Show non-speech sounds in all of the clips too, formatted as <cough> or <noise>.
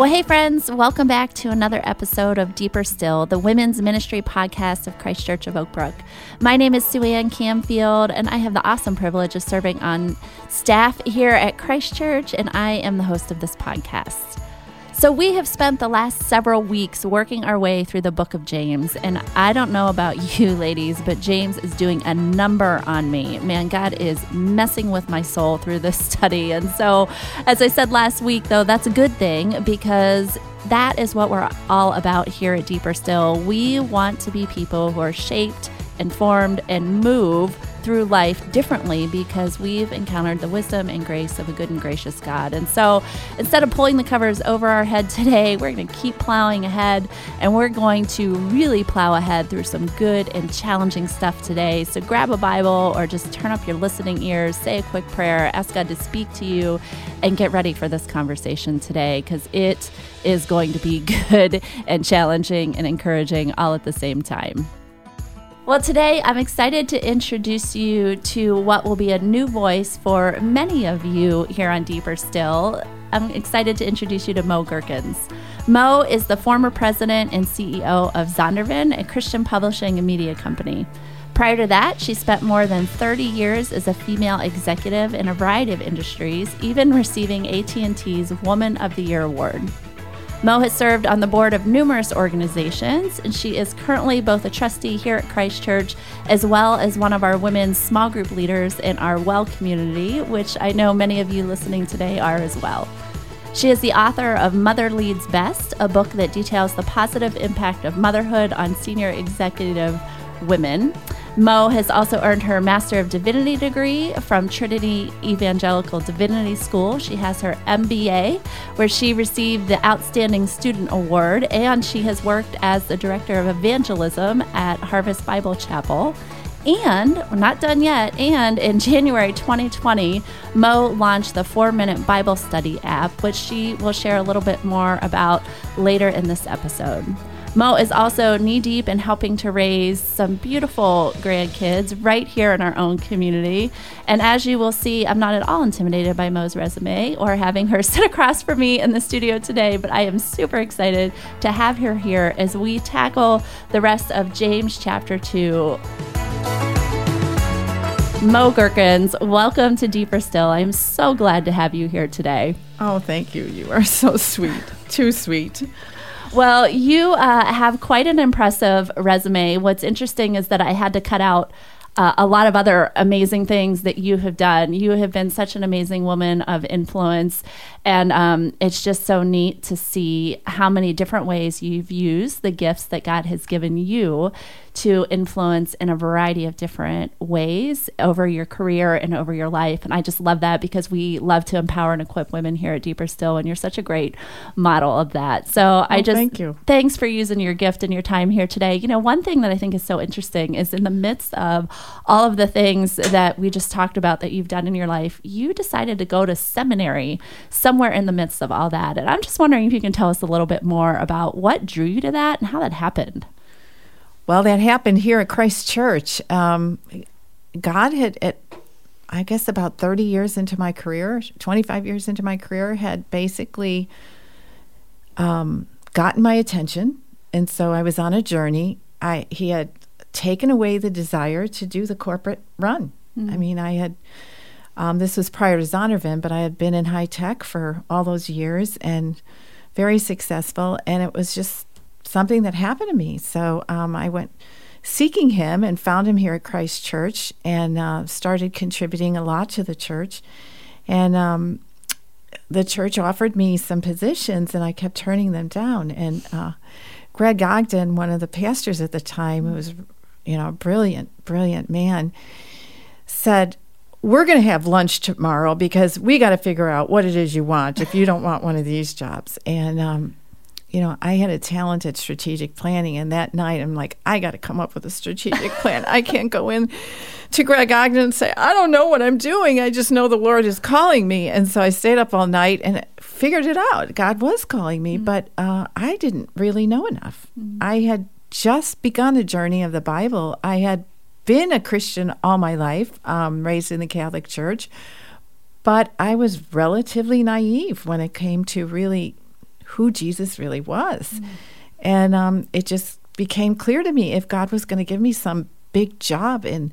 Well, hey, friends, welcome back to another episode of Deeper Still, the women's ministry podcast of Christ Church of Oak Brook. My name is Suanne Camfield, and I have the awesome privilege of serving on staff here at Christ Church, and I am the host of this podcast. So, we have spent the last several weeks working our way through the book of James. And I don't know about <laughs> you, ladies, but James is doing a number on me. Man, God is messing with my soul through this <laughs> study. And so, as I said last week, though, that's a good thing because that is what we're all about here at Deeper Still. We want to be people who are shaped, informed, and move through life differently because we've encountered the wisdom and grace of a good and gracious God. And so instead of pulling the covers over our head today, <laughs> we're going to keep plowing ahead and we're going to really plow ahead through some good and challenging stuff today. So grab a Bible or just turn up your listening ears, say a quick prayer, ask God to speak to you, and get ready for this conversation today because it is going to be <laughs> good and challenging and encouraging all at the same time. Well, today I'm excited to introduce you to what will be a new voice for many of you here on Deeper Still. I'm excited to introduce you to Mo Girkins. Mo is the former president and CEO of Zondervan, a Christian publishing and media company. Prior to that, she spent more than 30 years as a female executive in a variety of industries, even receiving AT&T's Woman of the Year award. Mo has served on the board of numerous organizations, and she is currently both a trustee here at Christ Church as well as one of our women's small group leaders in our Well community, which I know many of you listening today are as well. She is the author of Mother Leads Best, a book that details the positive impact of motherhood on senior executive women. Mo has also earned her Master of Divinity degree from Trinity Evangelical Divinity School. She has her MBA, where she received the Outstanding Student Award, and she has worked as the Director of Evangelism at Harvest Bible Chapel. And we're not done yet. And in <laughs> January 2020, Mo launched the four minute Bible study app, which she will share a little bit more about later in this episode. Mo is also knee deep in helping to raise some beautiful grandkids right here in our own community. And as you will see, I'm not at all intimidated by Mo's resume or having her <laughs> sit across from me in the studio today, but I am super excited to have her here as we tackle the rest of James chapter 2. Mo Girkins, welcome to Deeper Still. I'm so glad to have you here today. Oh, thank you. You are so sweet. Too sweet. Well, you uh, have quite an impressive resume. What's interesting is that I had to cut out uh, a lot of other amazing things that you have done. You have been such an amazing woman of influence, and um, it's just so neat to see how many different ways you've used the gifts that God has given you to influence in a variety of different ways over your career and over your life. And I just love that because we love to empower and equip women here at Deeper Still, and you're such a great model of that. So oh, I just thank you. Thanks for using your gift and your time here today. You know, one thing that I think is so interesting is in the midst of all of the things that we just talked about that you've done in your life, you decided to go to seminary somewhere in the midst of all that. And I'm just wondering if you can tell us a little bit more about what drew you to that and how that happened. Well, that happened here at Christ Church. Um, God had, at, I guess, about 30 years into my career, 25 years into my career, had basically um, gotten my attention. And so I was on a journey. I, he had taken away the desire to do the corporate run. Mm-hmm. I mean, I had, um, this was prior to Zondervan, but I had been in high tech for all those years and very successful. And it was just something that happened to me. So um, I went seeking him and found him here at Christ Church and uh, started contributing a lot to the church. And um, the church offered me some positions, and I kept turning them down. And uh, Greg Ogden, one of the pastors at the time, who was, you know, a brilliant, brilliant man, said, we're going to have lunch tomorrow because we got to figure out what it is you want if you don't want one of these jobs. And um, you know, I had a talent at strategic planning, and that night I'm like, I got to come up with a strategic plan. I can't go in to Greg Ogden and say, I don't know what I'm doing. I just know the Lord is calling me. And so I stayed up all night and figured it out. God was calling me, mm-hmm. but uh, I didn't really know enough. Mm-hmm. I had just begun a journey of the Bible. I had been a Christian all my life, um, raised in the Catholic Church, but I was relatively naive when it came to really who Jesus really was. Mm. And um, it just became clear to me if God was going to give me some big job in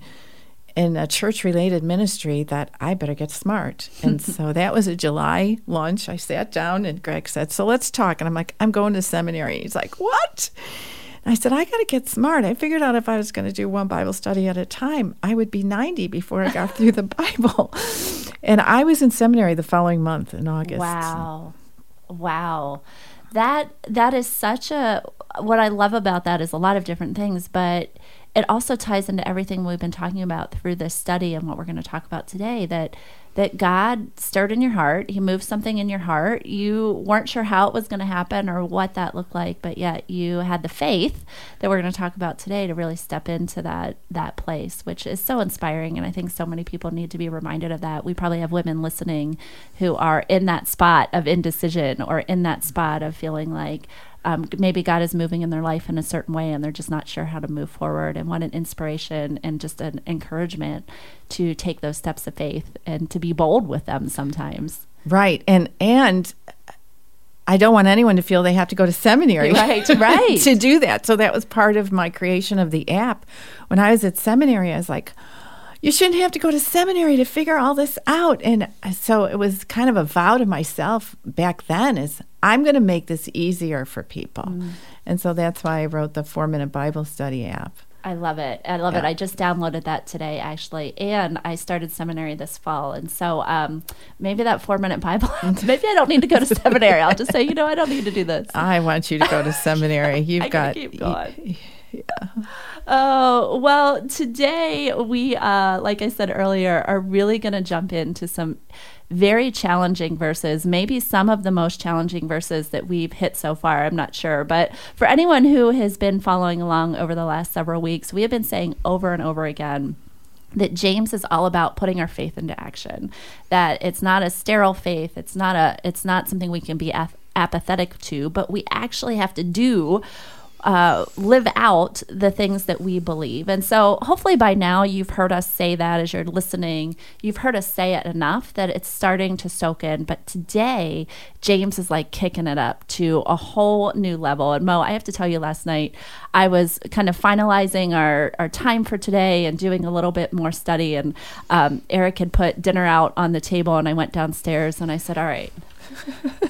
in a church related ministry that I better get smart. And <laughs> so that was a July lunch. I sat down and Greg said, So let's talk. And I'm like, I'm going to seminary. He's like, What? And I said, I got to get smart. I figured out if I was going to do one Bible study at a time, I would be 90 before I got through the <laughs> Bible. And I was in seminary the following month in August. Wow. Wow. That that is such a what I love about that is a lot of different things, but it also ties into everything we've been talking about through this study and what we're going to talk about today that that God stirred in your heart. He moved something in your heart. You weren't sure how it was going to happen or what that looked like, but yet you had the faith that we're going to talk about today to really step into that that place, which is so inspiring. And I think so many people need to be reminded of that. We probably have women listening who are in that spot of indecision or in that spot of feeling like um, maybe God is moving in their life in a certain way and they're just not sure how to move forward. And what an inspiration and just an encouragement to take those steps of faith and to be bold with them sometimes. Right. And, and, I don't want anyone to feel they have to go to seminary right, <laughs> right. to do that. So that was part of my creation of the app. When I was at seminary, I was like, you shouldn't have to go to seminary to figure all this out. And so it was kind of a vow to myself back then is I'm going to make this easier for people. Mm. And so that's why I wrote the 4-minute Bible study app. I love it. I love yeah. it. I just downloaded that today, actually, and I started seminary this fall. And so um, maybe that four minute Bible, <laughs> <laughs> maybe I don't need to go to seminary. I'll just say, you know, I don't need to do this. I want you to go to <laughs> seminary. You've got. Keep going. Yeah. Oh, well, today we, uh, like I said earlier, are really going to jump into some very challenging verses, maybe some of the most challenging verses that we've hit so far. I'm not sure. But for anyone who has been following along over the last several weeks, we have been saying over and over again that James is all about putting our faith into action. That it's not a sterile faith. It's not a it's not something we can be apathetic to, but we actually have to do uh, live out the things that we believe. And so, hopefully, by now, you've heard us say that as you're listening. You've heard us say it enough that it's starting to soak in. But today, James is like kicking it up to a whole new level. And Mo, I have to tell you, last night, I was kind of finalizing our, our time for today and doing a little bit more study. And um, Eric had put dinner out on the table, and I went downstairs and I said, All right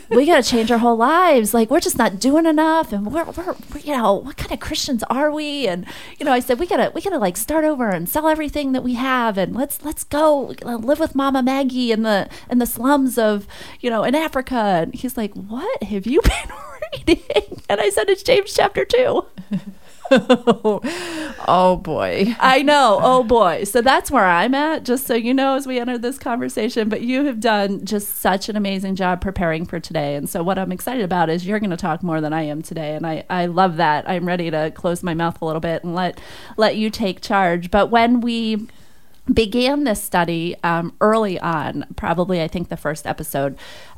we got to change our whole lives. Like we're just not doing enough, and we're, we're, you know what kind of Christians are we? And you know, I said we gotta we gotta like start over and sell everything that we have, and let's let's go uh, live with Mama Maggie in the in the slums of you know in Africa. And he's like, what have you been <laughs> reading? And I said it's James chapter two. <laughs> <laughs> oh boy. I know. Oh boy. So that's where I'm at, just so you know, as we enter this conversation. But you have done just such an amazing job preparing for today. And so what I'm excited about is you're going to talk more than I am today. And I, I love that. I'm ready to close my mouth a little bit and let let you take charge. But when we began this study um, early on, probably I think the first episode,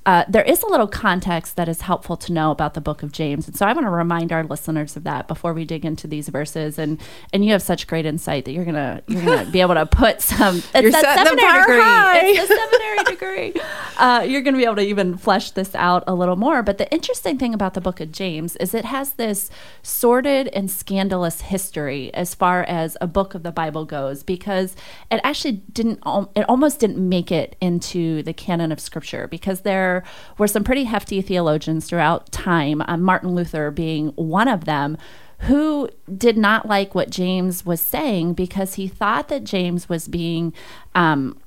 uh, there is a little context that is helpful to know about the book of James. And so I want to remind our listeners of that before we dig into these verses. And and you have such great insight that you're gonna you're gonna be able to put some <laughs> it's you're that seminary degree. High. It's the seminary degree. <laughs> Uh, you're gonna be able to even flesh this out a little more. But the interesting thing about the book of James is it has this sordid and scandalous history as far as a book of the Bible goes, because it actually didn't it almost didn't make it into the canon of scripture because there were some pretty hefty theologians throughout time, uh, Martin Luther being one of them, who did not like what James was saying because he thought that James was being um,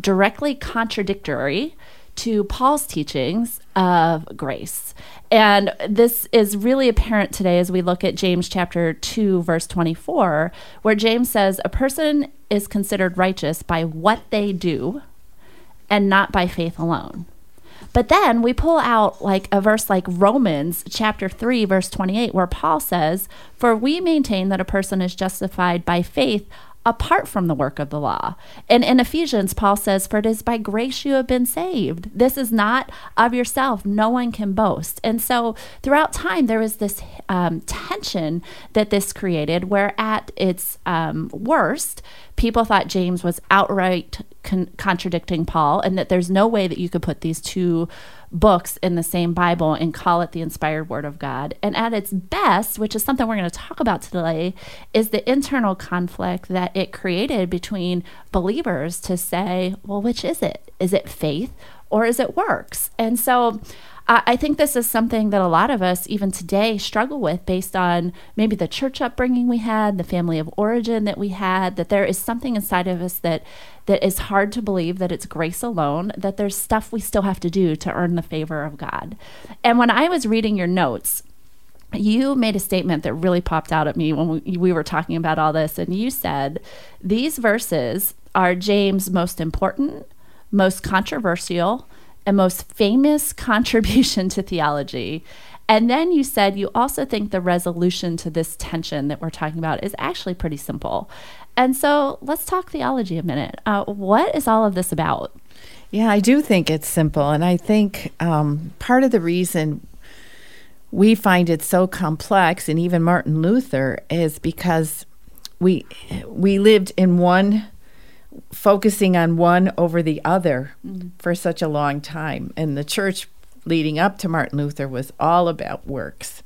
directly contradictory to Paul's teachings of grace. And this is really apparent today as we look at James chapter 2 verse 24 where James says a person is considered righteous by what they do and not by faith alone. But then we pull out like a verse like Romans chapter 3 verse 28 where Paul says, "For we maintain that a person is justified by faith apart from the work of the law. And in Ephesians, Paul says, For it is by grace you have been saved. This is not of yourself. No one can boast. And so throughout time, there was this um, tension that this created, where at its um, worst, people thought James was outright con- contradicting Paul, and that there's no way that you could put these two books in the same Bible and call it the inspired Word of God. And at its best, which is something we're going to talk about today, is the internal conflict that it created between believers to say, well, which is it? Is it faith or is it works? And so, I think this is something that a lot of us, even today, struggle with based on maybe the church upbringing we had, the family of origin that we had, that there is something inside of us that that is hard to believe that it's grace alone, that there's stuff we still have to do to earn the favor of God. And when I was reading your notes, you made a statement that really popped out at me when we, we were talking about all this. And you said, These verses are James' most important, most controversial, and most famous <laughs> contribution to theology. And then you said you also think the resolution to this tension that we're talking about is actually pretty simple. And so let's talk theology a minute. Uh, what is all of this about? Yeah, I do think it's simple. And I think um, part of the reason we find it so complex, and even Martin Luther, is because we we lived in one focusing on one over the other mm. for such a long time. And the church leading up to Martin Luther was all about works.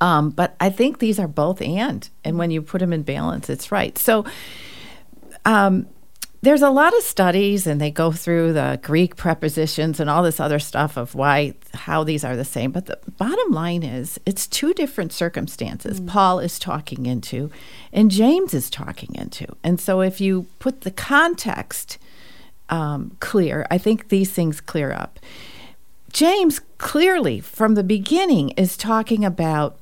Um, but I think these are both and. And when you put them in balance, it's right. So um, there's a lot of studies and they go through the Greek prepositions and all this other stuff of why how these are the same. But the bottom line is it's two different circumstances mm. Paul is talking into and James is talking into. And so if you put the context um, clear, I think these things clear up. James clearly from the beginning is talking about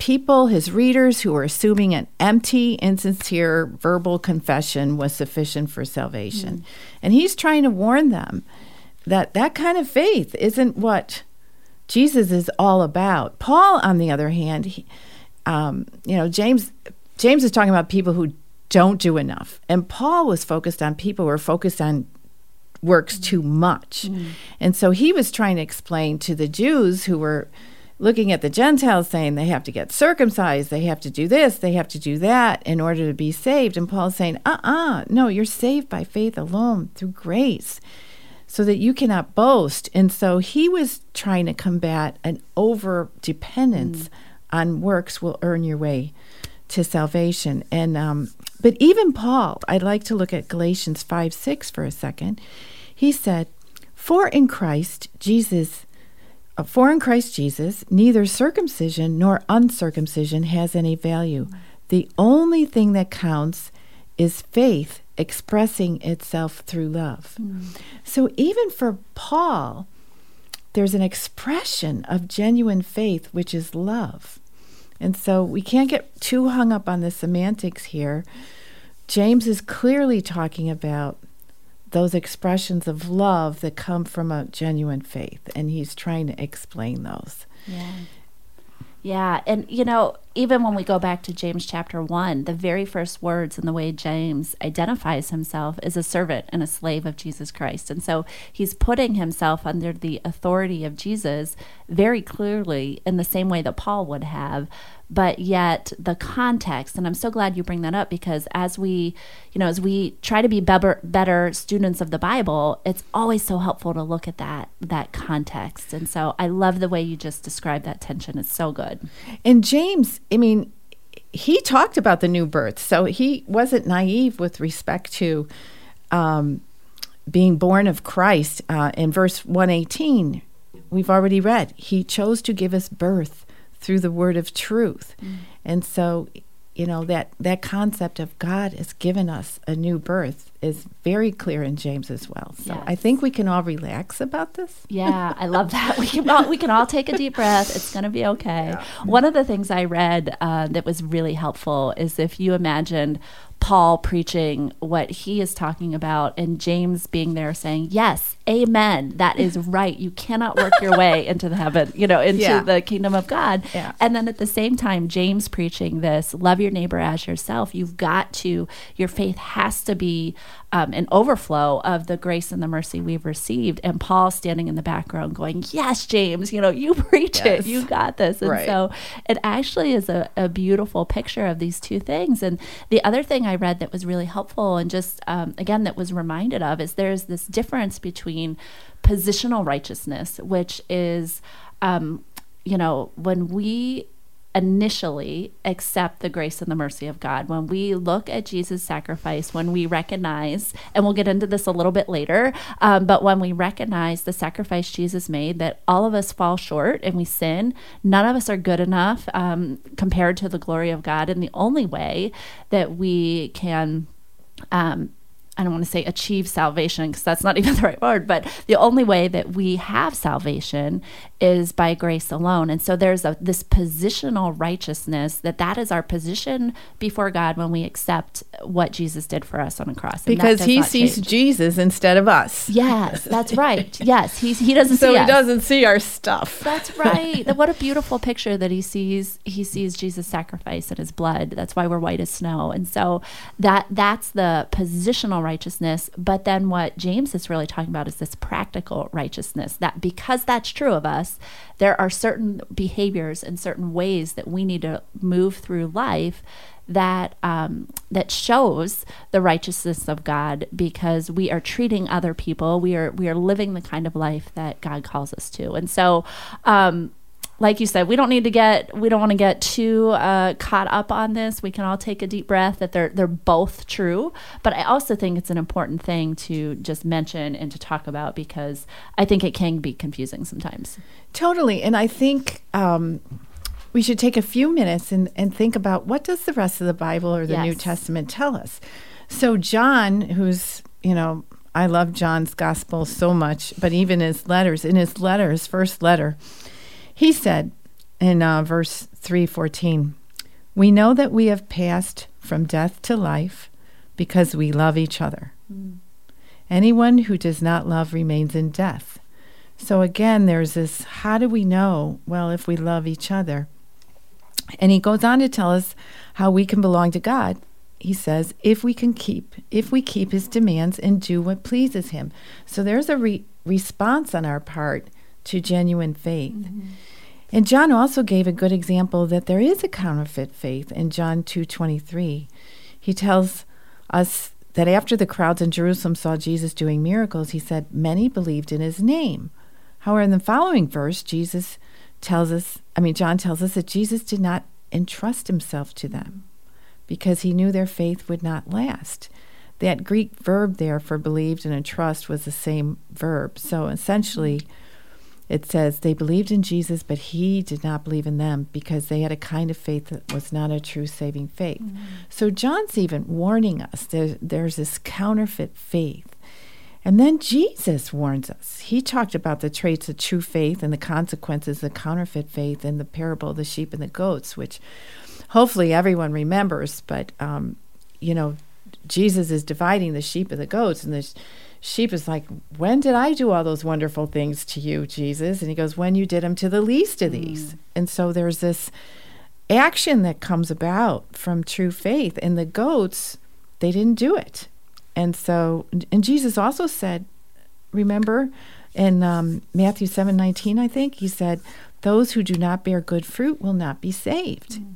people, his readers, who were assuming an empty, insincere verbal confession was sufficient for salvation. Mm. And he's trying to warn them that that kind of faith isn't what Jesus is all about. Paul, on the other hand, he, um, you know, James, James is talking about people who don't do enough, and Paul was focused on people who are focused on works too much, mm. and so he was trying to explain to the Jews who were looking at the Gentiles saying they have to get circumcised, they have to do this, they have to do that in order to be saved. And Paul's saying, uh uh no, you're saved by faith alone through grace so that you cannot boast. And so he was trying to combat an over dependence mm. on works will earn your way to salvation. And um, but even Paul, I'd like to look at Galatians 5 6 for a second. He said, For in Christ Jesus for in Christ Jesus, neither circumcision nor uncircumcision has any value. The only thing that counts is faith expressing itself through love. Mm. So even for Paul, there's an expression of genuine faith, which is love. And so we can't get too hung up on the semantics here. James is clearly talking about those expressions of love that come from a genuine faith. And he's trying to explain those. Yeah. Yeah and you know even when we go back to James chapter 1 the very first words in the way James identifies himself is a servant and a slave of Jesus Christ. And so he's putting himself under the authority of Jesus very clearly in the same way that Paul would have. But yet the context and i'm so glad you bring that up because as we you know as we try to be better better students of the bible it's always so helpful to look at that that context. And so i love the way you just described that tension. It's so good. And james i mean he talked about the new birth so he wasn't naive with respect to um, being born of christ uh, in verse 118 we've already read he chose to give us birth through the word of truth. Mm. And so, you know, that, that concept of God has given us a new birth is very clear in James as well. So yes. I think we can all relax about this. Yeah, I love that. We can all, we can all take a deep breath. It's going to be okay. Yeah. One of the things I read uh, that was really helpful is if you imagined Paul preaching what he is talking about and James being there saying, Yes, amen. That is <laughs> right. You cannot work your way into the heaven, you know, into yeah. the kingdom of God. Yeah. And then at the same time, James preaching this, love your neighbor as yourself. You've got to, your faith has to be um, an overflow of the grace and the mercy we've received. And Paul standing in the background going, Yes, James, you know, you <laughs> preach yes. it. You got this. And right. so it actually is a, a, beautiful picture of these two things. And the other thing I read that was really helpful and just, um, again, that was reminded of is there's this difference between positional righteousness, which is, um, you know, when we initially accept the grace and the mercy of God. When we look at Jesus' sacrifice, when we recognize, and we'll get into this a little bit later, um, but when we recognize the sacrifice Jesus made, that all of us fall short and we sin, none of us are good enough um, compared to the glory of God. And the only way that we can um, I don't want to say achieve salvation because that's not <laughs> even the right word, but the only way that we have salvation is by grace alone. And so there's a this positional righteousness that that is our position before God when we accept what Jesus did for us on the cross. because he sees change. Jesus instead of us. Yes, that's <laughs> right. yes, he he doesn't so see he us. doesn't see our stuff. That's <laughs> right. what a beautiful picture that he sees he sees Jesus sacrifice in his blood. That's why we're white as snow. And so that that's the positional righteousness. But then what James is really talking about is this practical righteousness that because that's true of us, there are certain behaviors and certain ways that we need to move through life that um, that shows the righteousness of God because we are treating other people. We are we are living the kind of life that God calls us to, and so. Um, like you said, we don't need to get we don't want to get too uh, caught up on this. We can all take a deep breath that they're they're both true. But I also think it's an important thing to just mention and to talk about because I think it can be confusing sometimes. Totally, and I think. Um, we should take a few minutes and, and think about what does the rest of the Bible or the yes. New Testament tell us. So John, who's you know I love John's gospel so much, but even his letters, in his letter, his first letter, he said in uh, verse 314, We know that we have passed from death to life because we love each other. Mm. Anyone who does not love remains in death. So again, there's this how do we know? Well, if we love each other. And he goes on to tell us how we can belong to God. He says, if we can keep, if we keep his demands and do what pleases him. So there's a re- response on our part to genuine faith. Mm-hmm. And John also gave a good example that there is a counterfeit faith in John 2:23. He tells us that after the crowds in Jerusalem saw Jesus doing miracles, he said many believed in his name. However, in the following verse, Jesus tells us, I mean John tells us that Jesus did not entrust himself to them because he knew their faith would not last. That Greek verb there for believed and entrust was the same verb. So essentially, it says they believed in Jesus, but he did not believe in them because they had a kind of faith that was not a true saving faith. Mm-hmm. So John's even warning us there, there's this counterfeit faith. And then Jesus warns us. He talked about the traits of true faith and the consequences of counterfeit faith in the parable of the sheep and the goats, which hopefully everyone remembers. But, um, you know, Jesus is dividing the sheep and the goats, and the sheep is like, When did I do all those wonderful things to you, Jesus? And he goes, When you did them to the least of these. Mm. And so there's this action that comes about from true faith. And the goats, they didn't do it. And so, and Jesus also said, remember in um, Matthew seven nineteen, I think, he said, Those who do not bear good fruit will not be saved. Mm.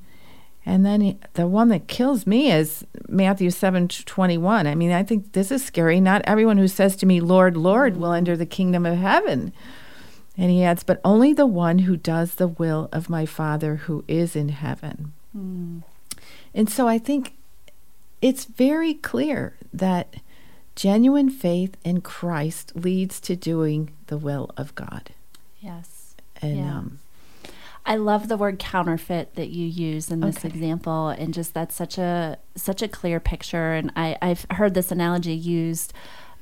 And then he, the one that kills me is Matthew 7 21. I mean, I think this is scary. Not everyone who says to me, Lord, Lord, will enter the kingdom of heaven. And he adds, but only the one who does the will of my Father who is in heaven. Mm. And so I think it's very clear that genuine faith in Christ leads to doing the will of God. Yes. I love the word counterfeit that you use in this okay. example, and just that's such a such a clear picture. And I, I've heard this analogy used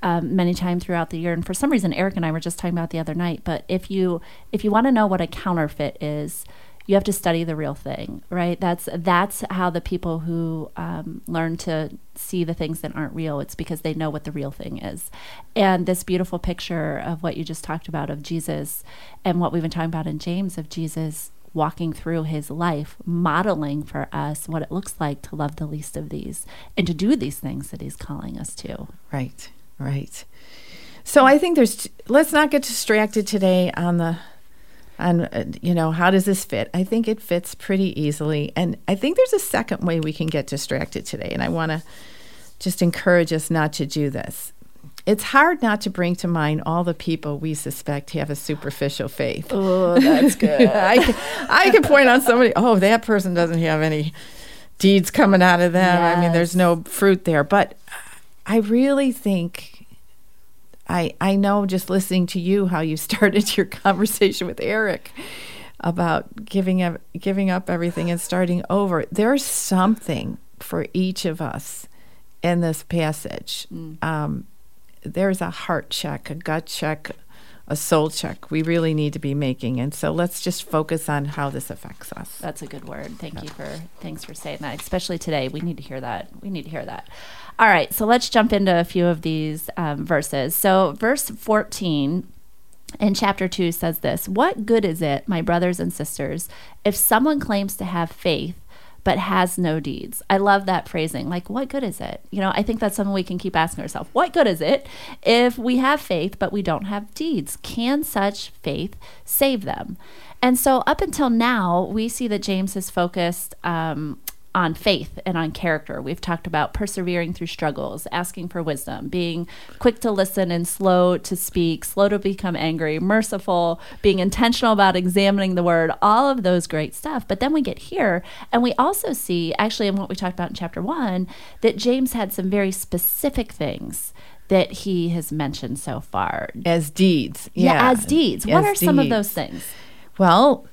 um, many times throughout the year. And for some reason, Eric and I were just talking about the other night. But if you if you want to know what a counterfeit is, you have to study the real thing, right? That's that's how the people who um, learn to see the things that aren't real. It's because they know what the real thing is. And this beautiful picture of what you just talked about of Jesus, and what we've been talking about in James of Jesus walking through his life, modeling for us what it looks like to love the least of these and to do these things that he's calling us to. Right, right. So I think there's, let's not get distracted today on the, on, uh, you know, how does this fit? I think it fits pretty easily. And I think there's a second way we can get distracted today. And I want to just encourage us not to do this it's hard not to bring to mind all the people we suspect have a superficial faith. Oh, that's good. <laughs> I, can, I can point out somebody, oh, that person doesn't have any deeds coming out of them. Yes. I mean, there's no fruit there. But I really think, I, I know just listening to you how you <laughs> started your conversation with Eric about giving up, giving up everything and starting over. There's something for each of us in this passage. Mm. Um, there's a heart check, a gut check, a soul check we really need to be making. And so let's just focus on how this affects us. That's a good word. Thank yeah. you for thanks for saying that. Especially today, we need to hear that. We need to hear that. All right, so let's jump into a few of these um, verses. So verse 14 in chapter 2 says this What good is it, my brothers and sisters, if someone claims to have faith but has no deeds. I love that phrasing. Like, what good is it? You know, I think that's something we can keep asking ourselves. What good is it if we have faith but we don't have deeds? Can such faith save them? And so, up until now, we see that James has focused um, on faith and on character. We've talked about persevering through struggles, asking for wisdom, being quick to listen and slow to speak, slow to become angry, merciful, being intentional about examining the word, all of those great stuff. But then we get here and we also see, actually, in what we talked about in chapter one, that James had some very specific things that he has mentioned so far as deeds. Yeah, yeah as deeds. As what are deeds. some of those things? Well,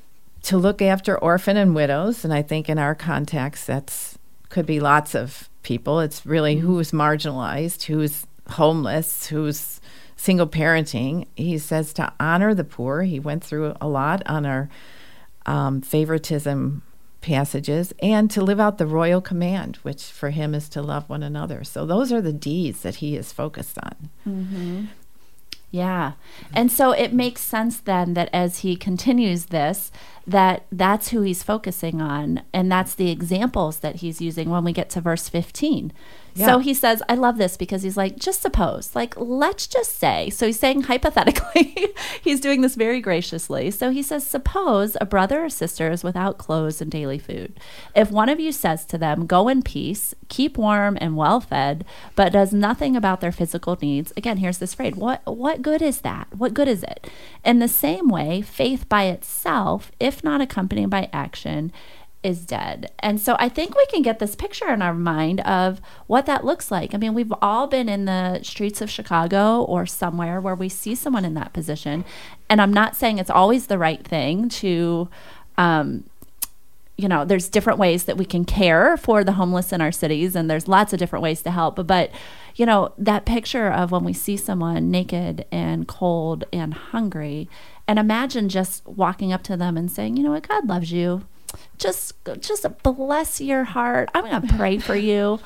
to look after orphan and widows, and I think in our context, that's could be lots of people. It's really mm-hmm. who's marginalized, who's homeless, who's single parenting. He says to honor the poor. He went through a lot on our um, favoritism passages and to live out the royal command, which for him is to love one another. So those are the deeds that he is focused on. Mm-hmm. Yeah. And so it makes sense then that as he continues this, that that's who he's focusing on and that's the examples that he's using when we get to verse 15 yeah. So he says, I love this because he's like, just suppose, like, let's just say. So he's saying hypothetically, <laughs> he's doing this very graciously. So he says, suppose a brother or sister is without clothes and daily food. If one of you says to them, go in peace, keep warm and well fed, but does nothing about their physical needs, again, here's this phrase what, what good is that? What good is it? In the same way, faith by itself, if not accompanied by action, is dead. And so I think we can get this picture in our mind of what that looks like. I mean, we've all been in the streets of Chicago or somewhere where we see someone in that position. And I'm not saying it's always the right thing to, um, you know, there's different ways that we can care for the homeless in our cities, and there's lots of different ways to help. But, you know, that picture of when we see someone naked and cold and hungry, and imagine just walking up to them and saying, you know what, God loves you just just bless your heart. I'm going to pray for you.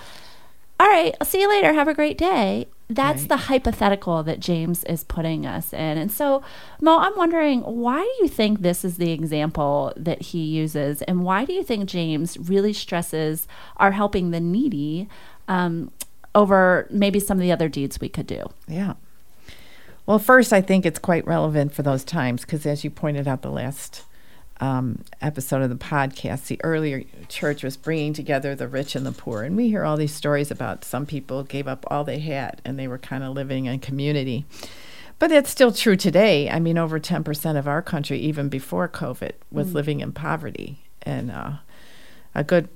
All right, I'll see you later. Have a great day. That's right. the hypothetical that James is putting us in. And so, Mo, I'm wondering why do you think this is the example that he uses? And why do you think James really stresses our helping the needy um, over maybe some of the other deeds we could do? Yeah. Well, first, I think it's quite relevant for those times because, as you pointed out the last um, episode of the podcast, the earlier church was bringing together the rich and the poor. And we hear all these stories about some people gave up all they had and they were kind of living in community. But that's still true today. I mean, over 10% of our country, even before COVID, was mm. living in poverty. And uh, a good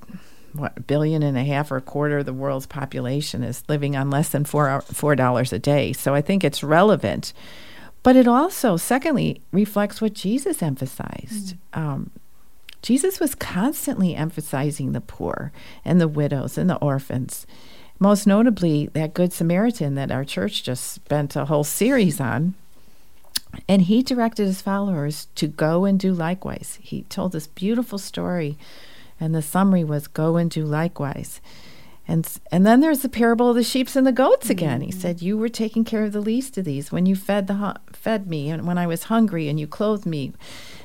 what billion and a half or a quarter of the world's population is living on less than four four dollars a day. So I think it's relevant but it also, secondly, reflects what Jesus emphasized. Mm. Um, Jesus was constantly emphasizing the poor and the widows and the orphans. Most notably, that Good Samaritan that our church just spent a whole series on. And he directed his followers to go and do likewise. He told this beautiful story, and the summary was go and do likewise. And and then there's the parable of the sheep and the goats again. Mm-hmm. He said, "You were taking care of the least of these when you fed the fed me, and when I was hungry, and you clothed me."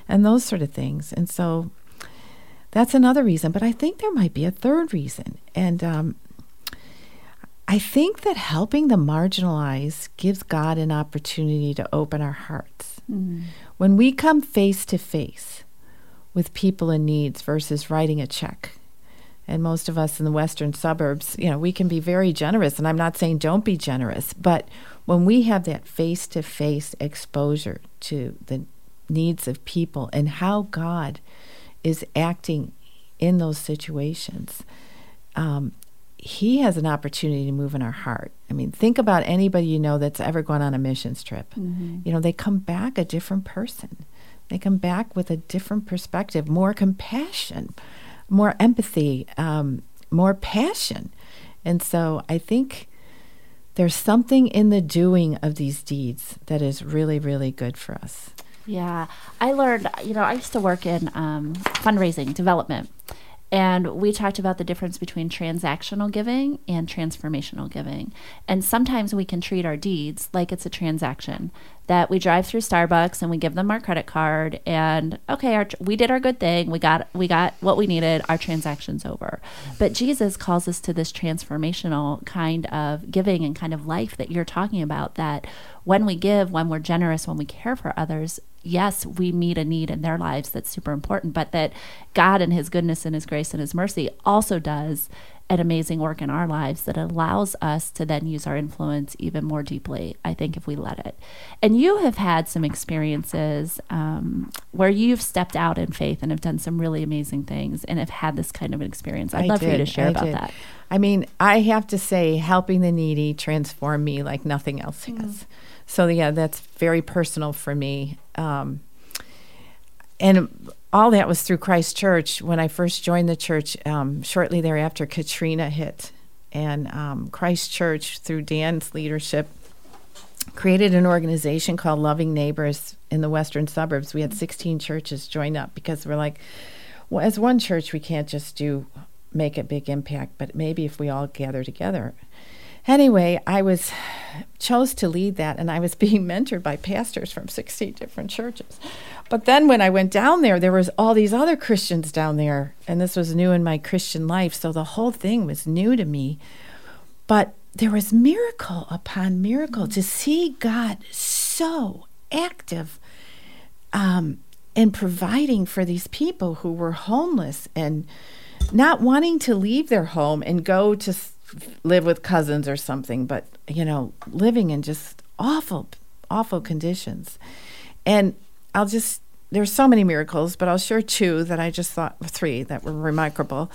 and those sort of things. And so that's another reason. But I think there might be a third reason. And um, I think that helping the marginalized gives God an opportunity to open our hearts. Mm. When we come face to face with people in needs versus writing a check, and most of us in the western suburbs, you know, we can be very generous. And I'm not saying don't be generous, but when we have that face to face exposure to the needs of people and how God is acting in those situations, um, He has an opportunity to move in our heart. I mean, think about anybody you know that's ever gone on a missions trip. Mm-hmm. You know, they come back a different person. They come back with a different perspective, more compassion, more empathy, um, more passion. And so I think there's something in the doing of these deeds that is really, really good for us. Yeah. I learned, you know, I used to work in um, fundraising development. And we talked about the difference between transactional giving and transformational giving. And sometimes we can treat our deeds like it's a transaction that we drive through Starbucks and we give them our credit card and okay, our, we did our good thing. We got we got what we needed. Our transaction's over. But Jesus calls us to this transformational kind of giving and kind of life that you're talking about that when we give, when we're generous, when we care for others, yes, we meet a need in their lives that's super important, but that God and His goodness and His grace and His mercy also does an amazing work in our lives that allows us to then use our influence even more deeply, I think, if we let it. And you have had some experiences um, where you've stepped out in faith and have done some really amazing things and have had this kind of an experience. I'd I love did, for you to share I about did. that. I mean, I have to say, helping the needy transformed me like nothing else has. Mm. So, yeah, that's very personal for me. Um, and all that was through Christ Church. When I first joined the church, um, shortly thereafter, Katrina hit. And um, Christ Church, through Dan's leadership, created an organization called Loving Neighbors in the western suburbs. We had 16 churches join up because we're like, well, as one church, we can't just do make a big impact, but maybe if we all gather together anyway, I was chose to lead that, and I was <laughs> being mentored by pastors from 16 different churches. But then when I went down there, there was all these other Christians down there, and this was new in my Christian life, so the whole thing was new to me. But there was miracle upon miracle to see God so active um, in providing for these people who were homeless and not wanting to leave their home and go to live with cousins or something, but you know, living in just awful, awful conditions. And I'll just there's so many miracles, but I'll share two that I just thought three that were remarkable.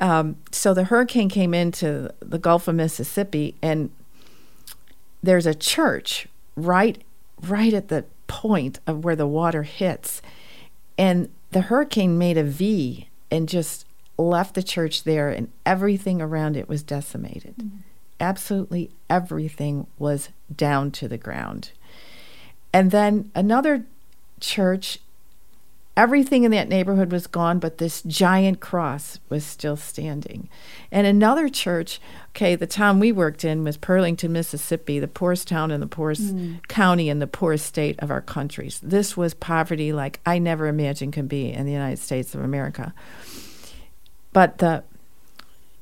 Um, so the hurricane came into the Gulf of Mississippi, and there's a church right right at the point of where the water hits, and the hurricane made a V and just left the church there, and everything around it was decimated. Mm-hmm. Absolutely everything was down to the ground. And then another church, everything in that neighborhood was gone, but this giant cross was still standing. And another church, okay, the town we worked in was Pearlington, Mississippi, the poorest town in the poorest mm. county in the poorest state of our countries. This was poverty like I never imagined can be in the United States of America. But the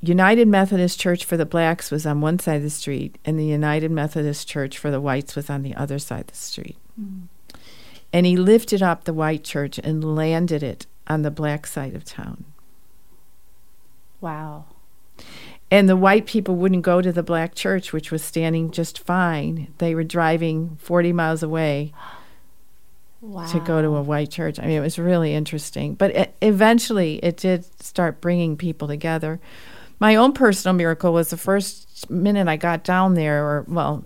United Methodist Church for the blacks was on one side of the street, and the United Methodist Church for the whites was on the other side of the street. Mm. And he lifted up the white church and landed it on the black side of town. Wow. And the white people wouldn't go to the black church, which was standing just fine. They were driving 40 miles away <gasps> wow. to go to a white church. I mean, it was really interesting. But it, eventually, it did start bringing people together. My own personal miracle was the first minute I got down there, or, well,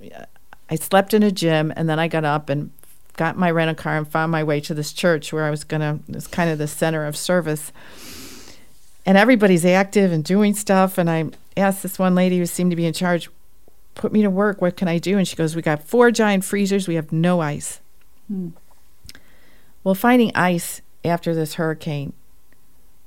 I slept in a gym and then I got up and got my rental car and found my way to this church where I was going to, it's kind of the center of service. And everybody's active and doing stuff. And I asked this one lady who seemed to be in charge, put me to work. What can I do? And she goes, We got four giant freezers. We have no ice. Hmm. Well, finding ice after this hurricane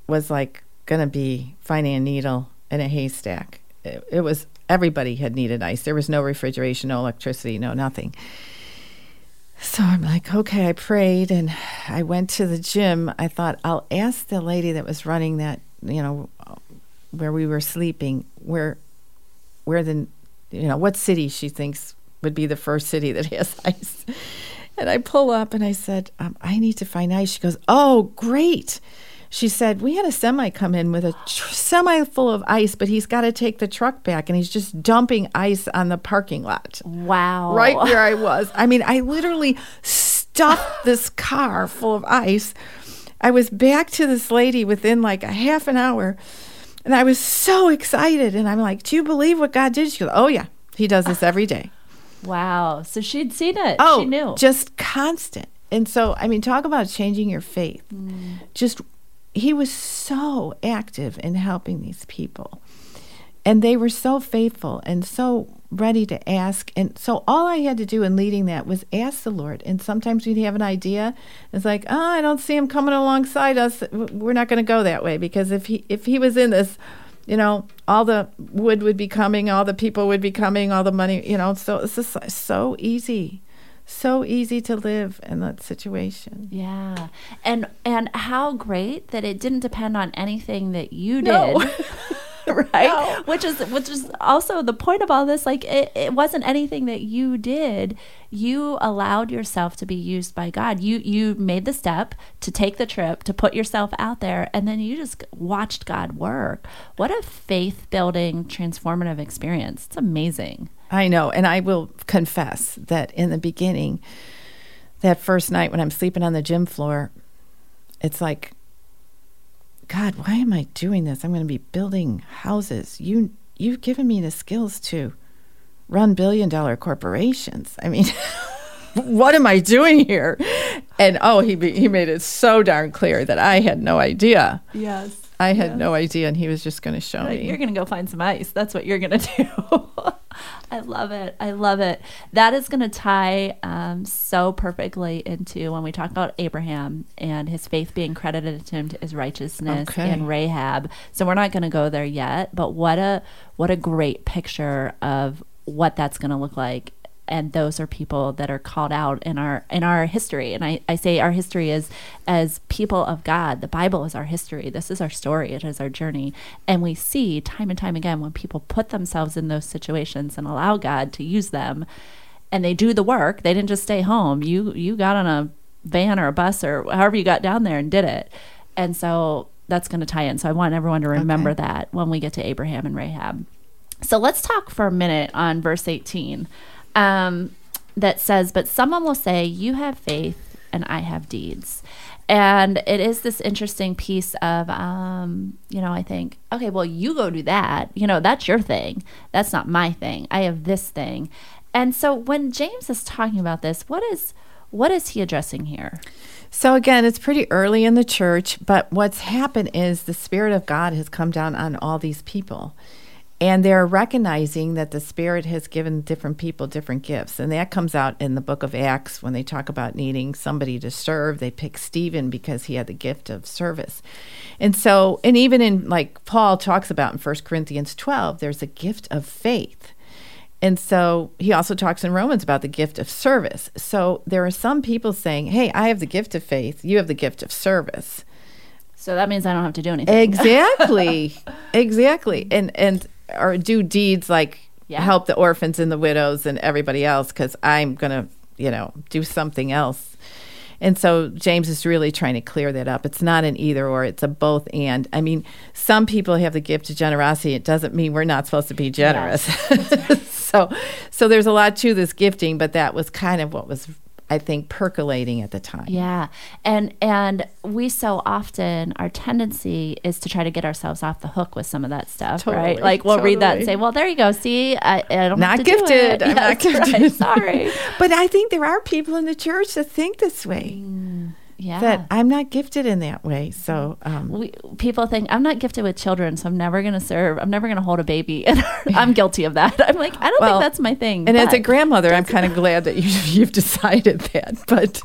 was like going to be finding a needle in a haystack. It, it, was everybody had needed ice. There was no refrigeration, no electricity, no nothing. So I'm like, okay, I prayed and I went to the gym, I thought I'll ask the lady that was running that, you know, where we were sleeping, where, where the, you know, what city she thinks would be the first city that <laughs> has ice. And I pull up and I said, um, I need to find ice. She goes, Oh, great. She said, We had a semi come in with a tr- semi full of ice, but he's got to take the truck back and he's just dumping ice on the parking lot. Wow. Right where I was. I mean, I literally stuffed this car full of ice. I was back to this lady within like a half an hour. And I was so excited. And I'm like, Do you believe what God did? She goes, Oh, yeah. He does this every day. Wow. So she'd seen it. Oh, she knew. just constant. And so, I mean, talk about changing your faith. Mm. Just, he was so active in helping these people. And they were so faithful and so ready to ask. And so, all I had to do in leading that was ask the Lord. And sometimes we'd have an idea. It's like, oh, I don't see him coming alongside us. We're not going to go that way because if he if he was in this, you know, all the wood would be coming, all the people would be coming, all the money, you know. So it's just so easy, so easy to live in that situation. yeah. And and how great that it didn't depend on anything that you did. No. <laughs> <laughs> right? No. which is which is also the point of all this like it, it wasn't anything that you did. You allowed yourself to be used by god. You you made the step to take the trip to put yourself out there and then you just watched god work. What a faith building transformative experience. It's amazing. I know, and I will confess that in the beginning, that first night when I'm sleeping on the gym floor, it's like, God, why am I doing this? I'm going to be building houses. You you've given me the skills to run billion dollar corporations. I mean, <laughs> what am I doing here? And oh, he he made it so darn clear that I had no idea. yes I had no idea, and he was just going to show me. You're going to go find some ice. That's what you're going <laughs> to do. I love it. I love it. That is going to tie um, so perfectly into when we talk about Abraham and his faith being credited to him to his righteousness Okay. and Rahab. So we're not going to go there yet, but what a what a great picture of what that's going to look like and those are people that are called out in our in our history. And I, I say our history is as people of god the bible is our history. This is our story. It is our journey. And we see time and time again when people put themselves in those situations and allow god to use them and they do the work. They didn't just stay home. You you got on a van or a bus or however you got down there and did it. And so that's going to tie in. So i want everyone to remember Okay. that when we get to abraham and rahab. So let's talk for a minute on verse 18 um, that says, But someone will say, You have faith and I have deeds. And it is this interesting piece of, um, you know, I think, okay, well, you go do that. You know, that's your thing. That's not my thing. I have this thing. And so when James is talking about this, what is what is he addressing here? So again, it's pretty early in the church, but what's happened is the Spirit of God has come down on all these people. And they're recognizing that the Spirit has given different people different gifts. And that comes out in the book of Acts when they talk about needing somebody to serve. They pick Stephen because he had the gift of service. And so, and even in like Paul talks about in 1 Corinthians 12, there's a gift of faith. And so he also talks in Romans about the gift of service. So there are some people saying, hey, I have the gift of faith, you have the gift of service. So that means I don't have to do anything. Exactly. <laughs> exactly. And and or do deeds like Yeah. help the orphans and the widows and everybody else cuz I'm going to, you know, do something else. And so James is really trying to clear that up. It's not an either or, it's a both and. I mean, some people have the gift of generosity. It doesn't mean we're not supposed to be generous. <laughs> so so there's a lot to this gifting, but that was kind of what was I think percolating at the time. Yeah. And and we so often our tendency is to try to get ourselves off the hook with some of that stuff, right? Like we'll read that and say, "Well, there you go. See, I, I don't Not do gifted. it." I'm not Yes, <laughs> right. gifted. Sorry. <laughs> But I think there are people in the church that think this way. Mm. Yeah. That I'm not gifted in that way. So um, we, people think I'm not gifted with children, so I'm never going to serve. I'm never going to hold a baby, <laughs> and <laughs> I'm guilty of that. I'm like, I don't Well, think that's my thing. and as a grandmother, I'm kind of <laughs> glad that you, you've decided that. But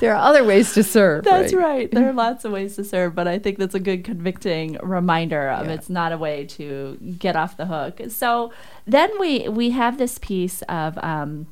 there are other ways to serve. That's right. There are lots of ways to serve, but I think that's a good convicting reminder of Yeah. it's not a way to get off the hook. So then we we have this piece of um,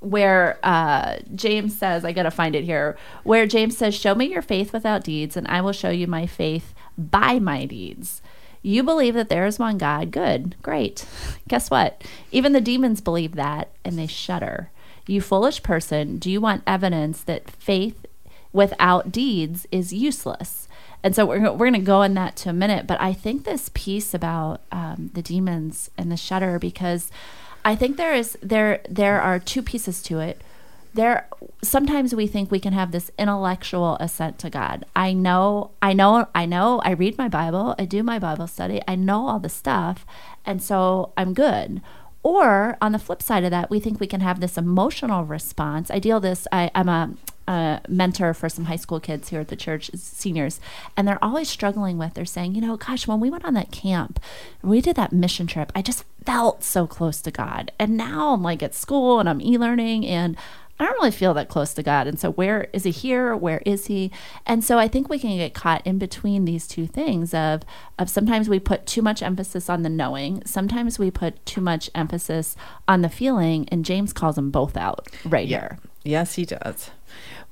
where uh, James says, I got to find it here, where James says, Show me your faith without deeds, and I will show you my faith by my deeds. You believe that there is one God. Good. Great. Guess what? Even the demons believe that and they shudder. You foolish person, do you want evidence that faith without deeds is useless? And so we're, we're going to go in that to a minute. But I think this piece about um, the demons and the shudder, because I think there is there there are two pieces to it there sometimes we think we can have this intellectual assent to God. I know, I know, I know, I read my Bible, I do my Bible study, I know all the stuff, and so I'm good. Or on the flip side of that, we think we can have this emotional response. I deal this, I, I'm a, a mentor for some high school kids here at the church, seniors, and they're always struggling with, they're saying, you know, gosh, when we went on that camp, we did that mission trip, I just felt so close to God. And now I'm like at school and I'm e learning and I don't really feel that close to God. And so, where is He here? Where is He? And so, I think we can get caught in between these two things of of sometimes we put too much emphasis on the knowing, sometimes we put too much emphasis on the feeling, and James calls them both out right yeah. here. Yes, he does.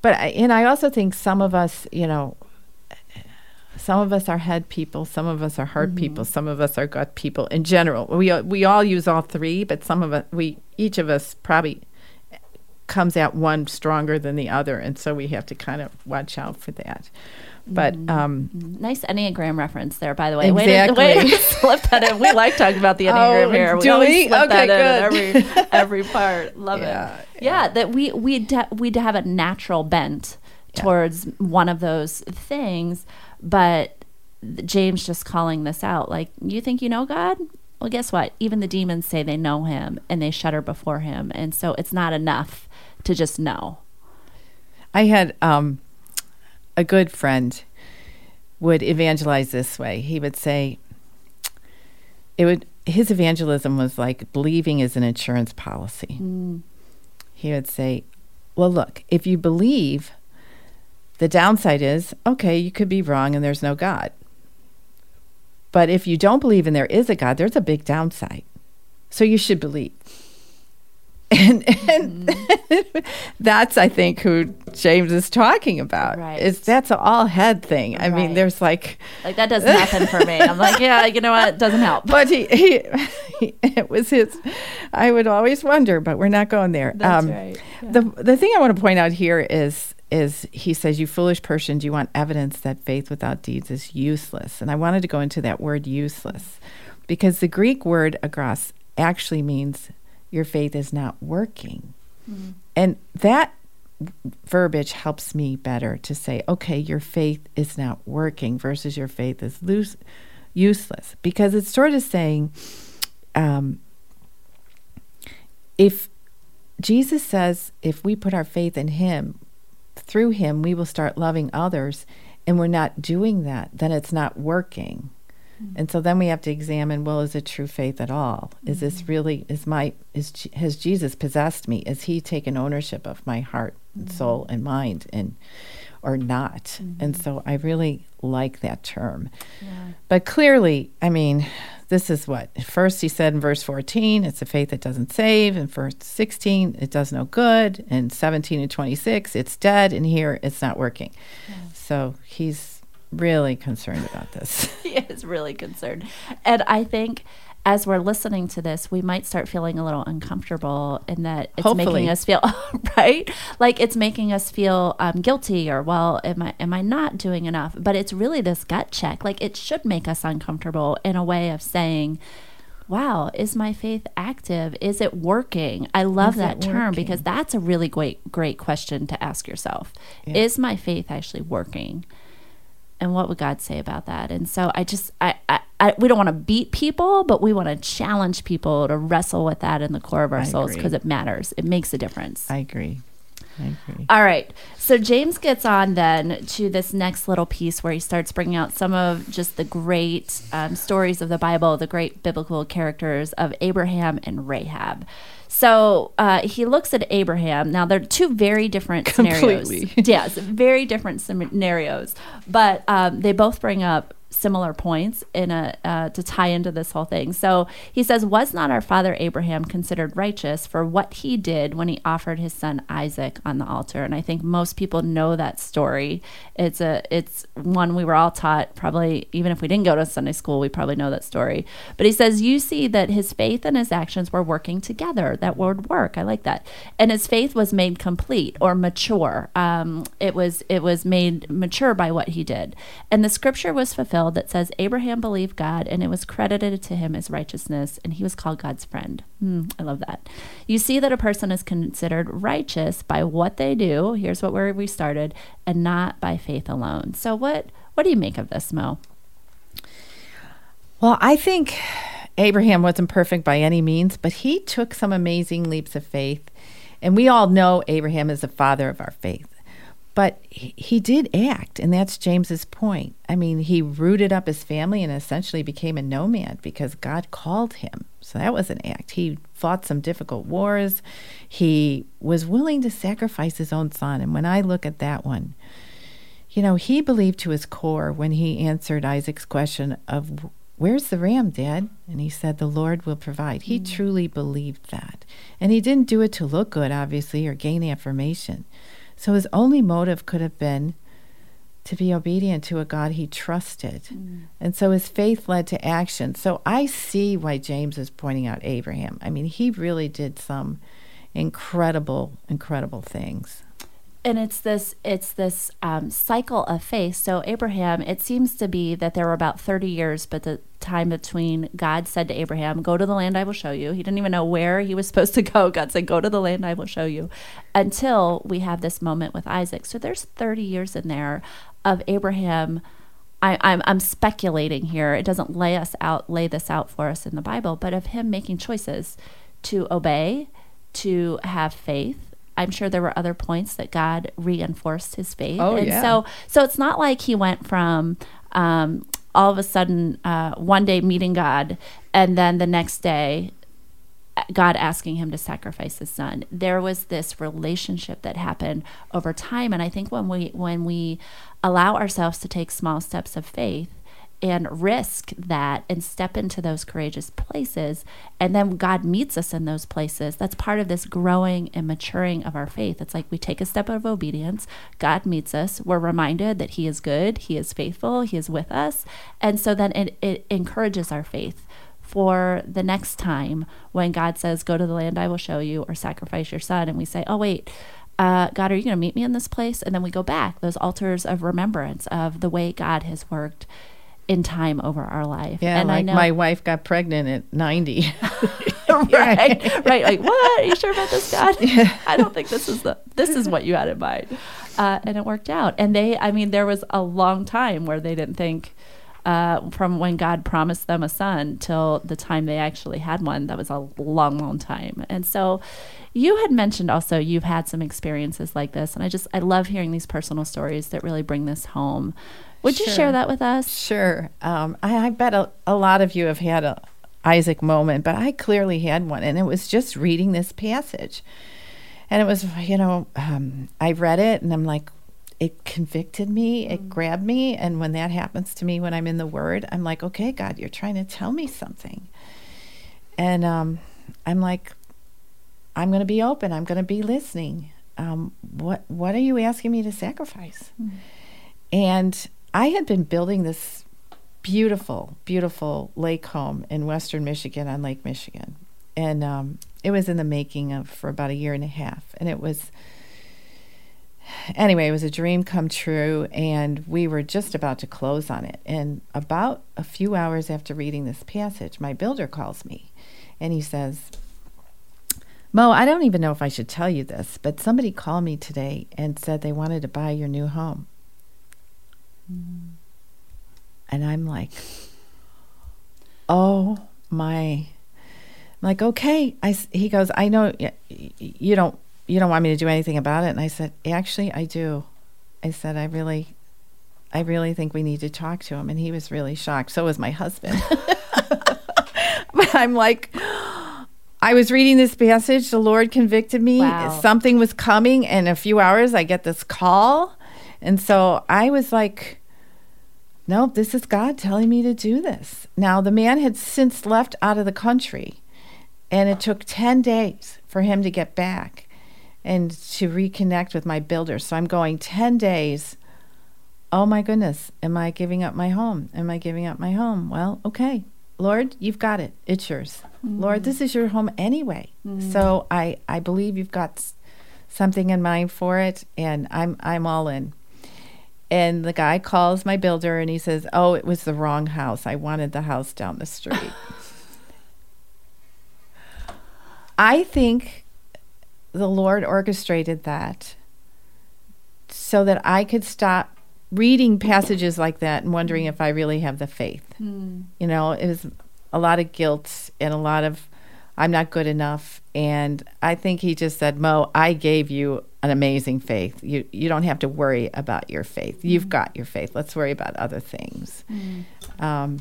But I, and I also think some of us, you know, some of us are head people, some of us are heart mm-hmm. people, some of us are gut people. In general, we we all use all three, but some of us, we each of us probably comes out one stronger than the other, and so we have to kind of watch out for that. But mm-hmm. um, nice Enneagram reference there, by the way. Exactly. Way to, way to <laughs> slip that in. We like talking about the <laughs> Enneagram oh, here. We do always we? slip okay, that good. in every <laughs> every part. Love yeah, it. Yeah. yeah, that we we de- we have a natural bent yeah. towards one of those things, but James just calling this out. Like, you think you know God? Well, guess what? Even the demons say they know Him and they shudder before Him, and so it's not enough to just know. I had um, a good friend would evangelize this way. He would say it would his evangelism was like believing is an insurance policy. Mm. He would say, "Well, look, if you believe, the downside is okay, you could be wrong and there's no God. But if you don't believe and there is a God, there's a big downside. So you should believe." <laughs> and, and mm-hmm. <laughs> that's I think who James is talking about. Right. Is that's an all head thing. I right. mean, there's like like that does nothing for me. I'm like, yeah, you know what? It doesn't help. <laughs> But he, he, he it was his. I would always wonder, but we're not going there. That's um, right. Yeah. The the thing I want to point out here is is he says, "You foolish person, do you want evidence that faith without deeds is useless?" And I wanted to go into that word "useless" because the Greek word argos actually means your faith is not working. Mm-hmm. And that verbiage helps me better to say, okay, your faith is not working versus your faith is loose, useless. Because it's sort of saying, um, if Jesus says, if we put our faith in Him, through Him, we will start loving others, and we're not doing that, then it's not working. Mm-hmm. And so then we have to examine well is it true faith at all? Is this mm-hmm. really is my is has Jesus possessed me? Is he taken ownership of my heart and mm-hmm. soul and mind and or not? And so I really like that term. Yeah. But clearly, I mean, this is what first he said in verse 14 it's a faith that doesn't save in verse 16 it does no good and 17 and 26 it's dead and here it's not working so he's really concerned about this. <laughs> he is really concerned. And I think as we're listening to this, we might start feeling a little uncomfortable in that it's Hopefully. making us feel <laughs> right, like it's making us feel um, guilty or well, am I am I not doing enough? But it's really this gut check. Like it should make us uncomfortable in a way of saying, "Wow, is my faith active? Is it working?" I love is that term working? because that's a really great great question to ask yourself. Yeah. Is my faith actually working? And what would God say about that? And so I just I, I, I we don't want to beat people, but we want to challenge people to wrestle with that in the core of our I souls because it matters. It makes a difference. I agree. I agree. All right. So James gets on then to this next little piece where he starts bringing out some of just the great um, stories of the Bible, the great biblical characters of Abraham and Rahab. So uh, he looks at Abraham. Now they're two very different Completely. scenarios. yes, very different scenarios, but um, they both bring up similar points in a uh, to tie into this whole thing. So he says, "Was not our father Abraham considered righteous for what he did when he offered his son Isaac on the altar?" And I think most people know that story. It's a it's one we were all taught. Probably even if we didn't go to Sunday school, we probably know that story. But he says, "You see that his faith and his actions were working together." That word "work," I like that. And his faith was made complete or mature. Um, it was it was made mature by what he did, and the scripture was fulfilled fulfilled that says Abraham believed God and it was credited to him as righteousness, and he was called God's friend. Mm, I love that. You see that a person is considered righteous by what they do. Here's what where we started, and not by faith alone. So what what do you make of this, Mo? Well, I think Abraham wasn't perfect by any means, but he took some amazing leaps of faith. And we all know Abraham is the father of our faith. But he, did act, and that's James's point. I mean, he rooted up his family and essentially became a nomad because God called him. So that was an act. He fought some difficult wars. He was willing to sacrifice his own son. And when I look at that one, you know, he believed to his core when he answered Isaac's question of Where's the ram, Dad? And he said, The Lord will provide. He mm. truly believed that. And he didn't do it to look good, obviously, or gain affirmation. So his only motive could have been to be obedient to a God he trusted. Mm. And so his faith led to action. So I see why James is pointing out Abraham. I mean, he really did some incredible, incredible things and it's this it's this um, cycle of faith. So Abraham, it seems to be that there were about thirty years, but the time between God said to Abraham, "Go to the land I will show you." He didn't even know where he was <laughs> supposed to go. God said, "Go to the land I will show you," until we have this moment with Isaac. So there's thirty years in there of Abraham. I, I'm, I'm speculating here. It doesn't lay us out, lay this out for us in the Bible, but of him making choices to obey, to have faith, I'm sure there were other points that God reinforced his faith. Oh, and yeah. so so it's not like he went from um, all of a sudden uh, one day meeting God and then the next day God asking him to sacrifice his son. There was this relationship that happened over time and I think when we when we allow ourselves to take small steps of faith and risk that and step into those courageous places. And then God meets us in those places. That's part of this growing and maturing of our faith. It's like we take a step of obedience, God meets us, we're reminded that He is good, He is faithful, He is with us. And so then it, it encourages our faith for the next time when God says, Go to the land I will show you, or sacrifice your son. And we say, Oh, wait. Uh, God, are you going to meet me in this place? And then we go back, those altars of remembrance of the way God has worked in time over our life. Yeah, and like I know my wife got pregnant at 90. <laughs> <laughs> right, right. Like, what? Are you sure about this, God? <laughs> Yeah. I don't think this is the this is what you had in mind. Uh, and it worked out. And they, I mean, there was a long time where they didn't think. Uh, from when God promised them a son till the time they actually had one, that was a long, long time. And so, you had mentioned also you've had some experiences like this, and I just I love hearing these personal stories that really bring this home. Would sure. you share that with us? Sure. Um, I, I, bet a, a, lot of you have had a Isaac moment, but I clearly had one, and it was just reading this passage. And it was, you know, um, I read it, and I'm like, it convicted me, it mm. grabbed me. And when that happens to me when I'm in the Word, I'm like, okay, God, you're trying to tell me something. And um, I'm like, I'm going to be open. I'm going to be listening. Um, what What are you asking me to sacrifice? Mm. And I had been building this beautiful, beautiful lake home in western Michigan on Lake Michigan. And um, it was in the making of for about a year and a half. And it was, anyway, it was a dream come true. And we were just about to close on it. And about a few hours after reading this passage, my builder calls me and he says, Mo, I don't even know if I should tell you this, but somebody called me today and said they wanted to buy your new home. And I'm like, oh my. I'm like, okay. I, he goes, I know you don't, you don't want me to do anything about it. And I said, actually, I do. I said, I really, I really think we need to talk to him. And he was really shocked. So was my husband. <laughs> but I'm like, I was reading this passage. The Lord convicted me. Wow. Something was coming. In a few hours, I get this call. And so I was like, nope, this is God telling me to do this. Now, the man had since left out of the country, and it took 10 days for him to get back and to reconnect with my builder. So I'm going 10 days. Oh my goodness, am I giving up my home? Am I giving up my home? Well, okay. Lord, you've got it. It's yours. Mm. Lord, this is your home anyway. Mm. So I, I believe you've got something in mind for it, and I'm I'm all in. And the guy calls my builder and he says, "Oh, it was the wrong house. I wanted the house down the street." <laughs> I think the Lord orchestrated that so that I could stop reading passages like that and wondering if I really have the faith. Mm. You know, it was a lot of guilt and a lot of I'm not good enough. And I think he just said, Mo, I gave you an amazing faith. You you don't have to worry about your faith. You've mm. got your faith. Let's worry about other things. Mm. Um,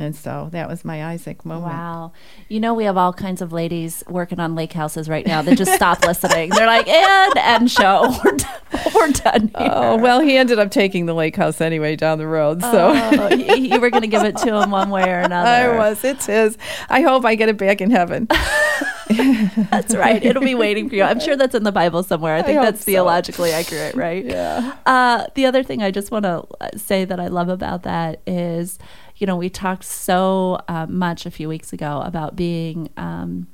and so that was my Isaac moment. Wow. You know, we have all kinds of ladies working on lake houses right now that just stop <laughs> listening. They're like, and end show. <laughs> We're done, we're done here. Oh, well, he ended up taking the lake house anyway down the road. So oh, you were going to give it to him one way or <laughs> another. I was. It's his. I hope I get it back in heaven. that's right. It'll be waiting for you. I'm sure that's in the Bible somewhere. I think I that's so. theologically accurate, right? Yeah. Uh, the other thing I just want to say that I love about that is you know, we talked so uh, much a few weeks ago about being um,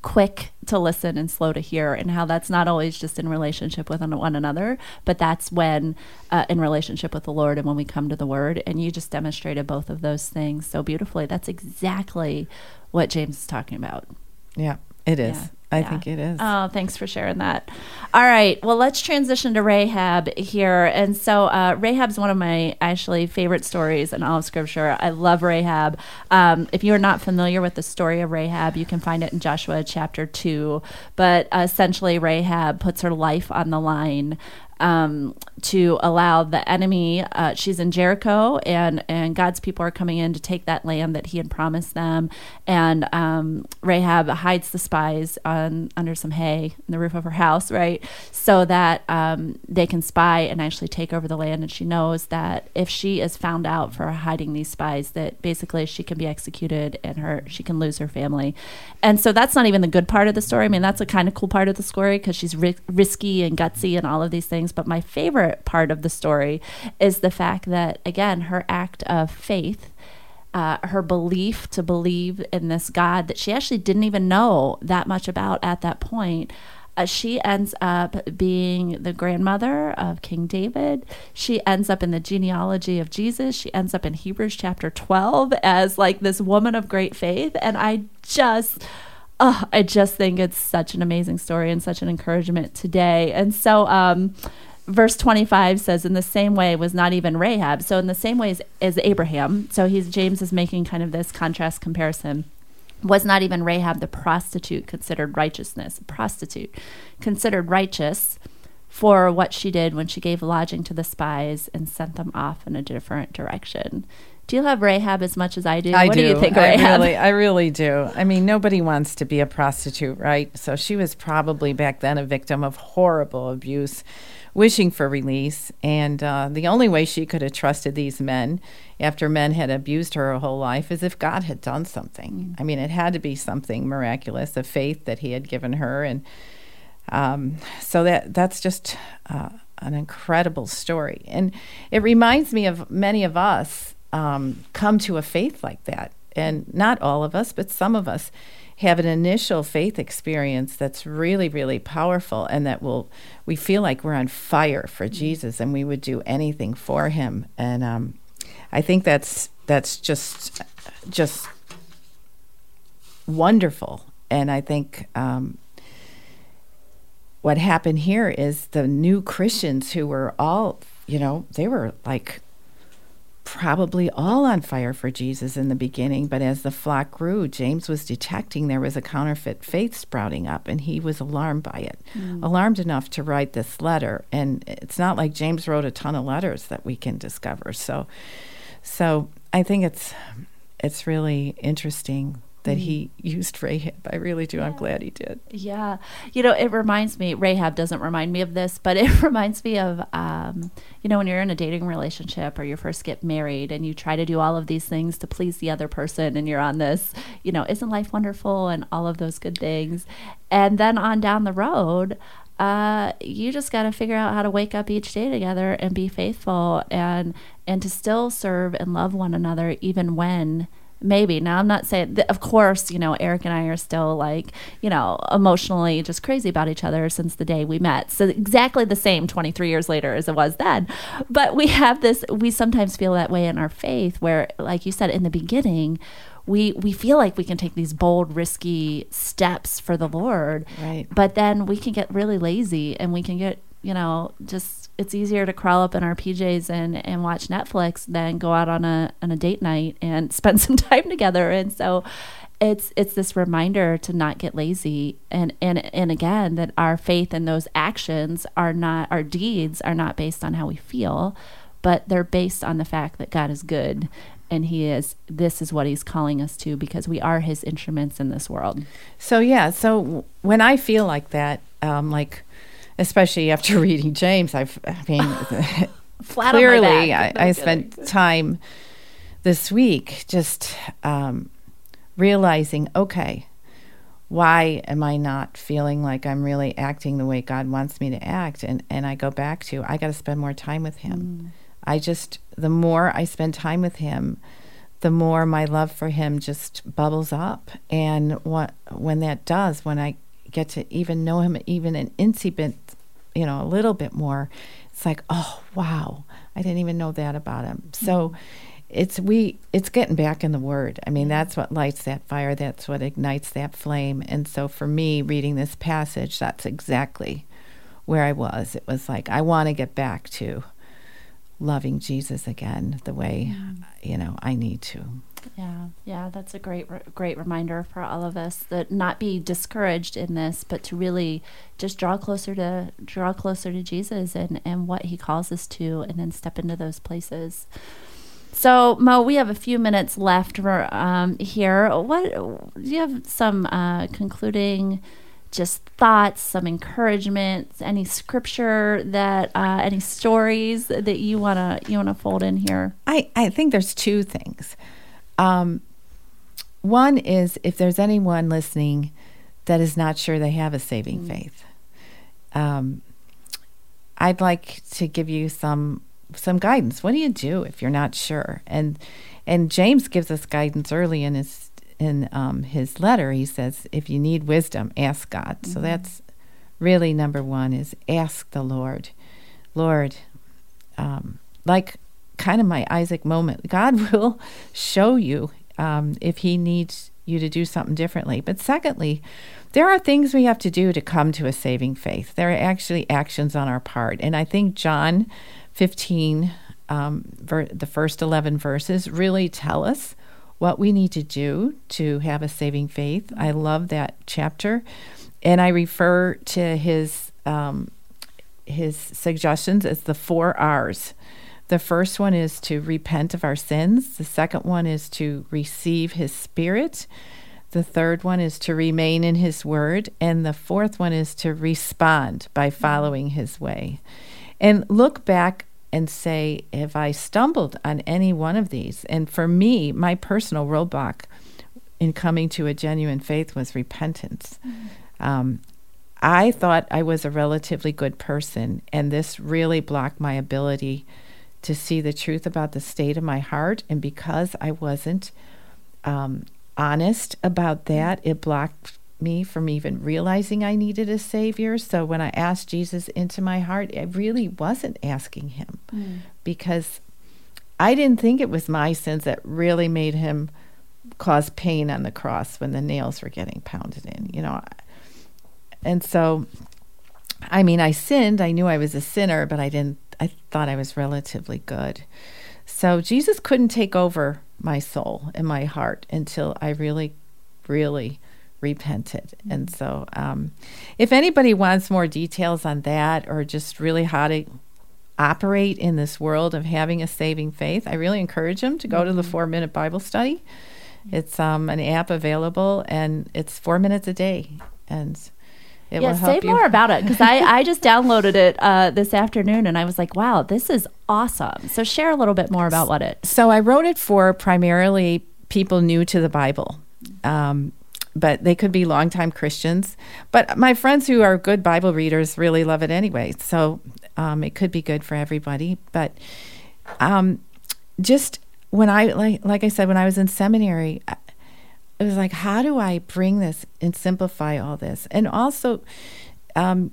quick to listen and slow to hear, and how that's not always just in relationship with one another, but that's when uh, in relationship with the Lord and when we come to the Word. And you just demonstrated both of those things so beautifully. That's exactly what James is talking about. Yeah, it is. Yeah. I yeah. think it is. Oh, thanks for sharing that. All right. Well, let's transition to Rahab here. And so, uh, Rahab's one of my actually favorite stories in all of Scripture. I love Rahab. Um, if you are not familiar with the story of Rahab, you can find it in Joshua chapter 2. But uh, essentially, Rahab puts her life on the line um, to allow the enemy. Uh, she's in Jericho, and and God's people are coming in to take that land that He had promised them. And um, Rahab hides the spies on under some hay in the roof of her house, right, so that um, they can spy and actually take over the land. And she knows that if she is found out for hiding these spies, that basically she can be executed and her she can lose her family. And so that's not even the good part of the story. I mean, that's a kind of cool part of the story because she's ri- risky and gutsy and all of these things things. But my favorite part of the story is the fact that, again, her act of faith. Uh, her belief to believe in this God that she actually didn't even know that much about at that point. Uh, she ends up being the grandmother of King David. She ends up in the genealogy of Jesus. She ends up in Hebrews chapter 12 as like this woman of great faith. And I just I just think it's such an amazing story and such an encouragement today. And so, um, verse 25 says, in the same way was not even Rahab. So, in the same way as, as Abraham. So, he's James is making kind of this contrast comparison. Was not even Rahab the prostitute considered righteousness? Prostitute considered righteous for what she did when she gave lodging to the spies and sent them off in a different direction. Do you love Rahab as much as I do? I what do. do you think of Rahab? I really, I really do. I mean, nobody wants to be a prostitute, right? So she was probably back then a victim of horrible abuse, wishing for release. And uh, the only way she could have trusted these men after men had abused her her whole life is if God had done something. Mm. I mean, it had to be something miraculous, a faith that He had given her, and um, so that that's just. Uh, an incredible story. And it reminds me of many of us um, come to a faith like that. And not all of us, but some of us have an initial faith experience that's really, really powerful, and that will we feel like we're on fire for mm-hmm. Jesus, and we would do anything for Him. And um, I think that's that's just just wonderful. And I think um, what happened here is the new Christians who were all, you know, they were like probably all on fire for Jesus in the beginning, but as the flock grew, James was detecting there was a counterfeit faith sprouting up, and he was alarmed by it. Mm. Alarmed enough to write this letter. And it's not like James wrote a ton of letters that we can discover. So, so I think it's it's really interesting that he used Rahab. I really do. I'm glad he did. Yeah. You know, it reminds me, Rahab doesn't remind me of this, but it <laughs> reminds me of, um, you know, when you're in a dating relationship or you first get married and you try to do all of these things to please the other person and you're on this, you know, isn't life wonderful and all of those good things. And then on down the road, uh, you just got to figure out how to wake up each day together and be faithful and and to still serve and love one another even when maybe. Now i'm not saying of course you know eric and i are still like you know emotionally just crazy about each other since the day we met. So exactly the same 23 years later as it was then. But we have this we sometimes feel that way in our faith where like you said in the beginning we we feel like we can take these bold risky steps for the lord. Right. but then we can get really lazy and we can get you know just it's easier to crawl up in our PJs and, and watch Netflix than go out on a on a date night and <laughs> spend some time together. And so it's it's this reminder to not get lazy and and and again that our faith and those actions are not our deeds are not based on how we feel, but they're based on the fact that God is good and he is this is what he's calling us to because we are his instruments in this world. So yeah, so when I feel like that, um, like especially after <laughs> reading James, I've I mean <laughs> Flat clearly on my back. I, I spent time this week just um, realizing, okay, why am I not feeling like I'm really acting the way God wants me to act? And and I go back to I got to spend more time with Him. I just the more I spend time with Him, the more my love for Him just bubbles up. And what when that does, when I get to even know Him even an incy bit, you know, a little bit more, it's like, oh wow, I didn't even know that about Him. Mm-hmm. So it's we it's getting back in the word. I mean that's what lights that fire that's what ignites that flame. And so for me reading this passage that's exactly where i was. It was like i want to get back to loving jesus again the way you know i need to Yeah, yeah, that's a great, re- great reminder for all of us that not be discouraged in this, but to really just draw closer to draw closer to Jesus and and what He calls us to, and then step into those places. So Mo, we have a few minutes left for, um, here. What do you have some uh, concluding? Just thoughts, some encouragement, any scripture that, uh, any stories that you wanna you wanna fold in here. I, I think there's two things. Um, one is if there's anyone listening that is not sure they have a saving faith, um, I'd like to give you some some guidance. What do you do if you're not sure? And and James gives us guidance early in his in um, his letter. He says, if you need wisdom, ask God. So that's really number one is ask the Lord. Lord, um, like kind of my Isaac moment. God <laughs> will show you um, if He needs you to do something differently. But secondly, there are things we have to do to come to a saving faith. There are actually actions on our part. And I think John 15, um, ver- the first 11 verses, really tell us what we need to do to have a saving faith. I love that chapter. And I refer to his um, his suggestions as the four R's. The first one is to repent of our sins. The second one is to receive his spirit. The third one is to remain in his word. And the fourth one is to respond by following his way. And look back and say, have I stumbled on any one of these? And for me, my personal roadblock in coming to a genuine faith was repentance. Um, I thought I was a relatively good person, and this really blocked my ability to see the truth about the state of my heart. And because I wasn't um, honest about that, it blocked me from even realizing I needed a Savior. So when I asked Jesus into my heart, I really wasn't asking Him because I didn't think it was my sins that really made Him cause pain on the cross when the nails were getting pounded in, you know. And so, I mean, I sinned. I knew I was a sinner, but I didn't, I thought I was relatively good. So Jesus couldn't take over my soul and my heart until I really, really repented. And so, um, if anybody wants more details on that or just really how to operate in this world of having a saving faith, I really encourage them to go to the four minute Bible study It's um, an app available, and it's four minutes a day, and it yeah, say more about it because I, I <laughs> just downloaded it uh, this afternoon and I was like, wow, this is awesome. So share a little bit more about what it. So I wrote it for primarily people new to the Bible. Um, but they could be longtime Christians. But my friends who are good Bible readers really love it anyway. So um, it could be good for everybody. But um, just when I like like I said, when I was in seminary, I- it was like, how do I bring this and simplify all this? And also, um,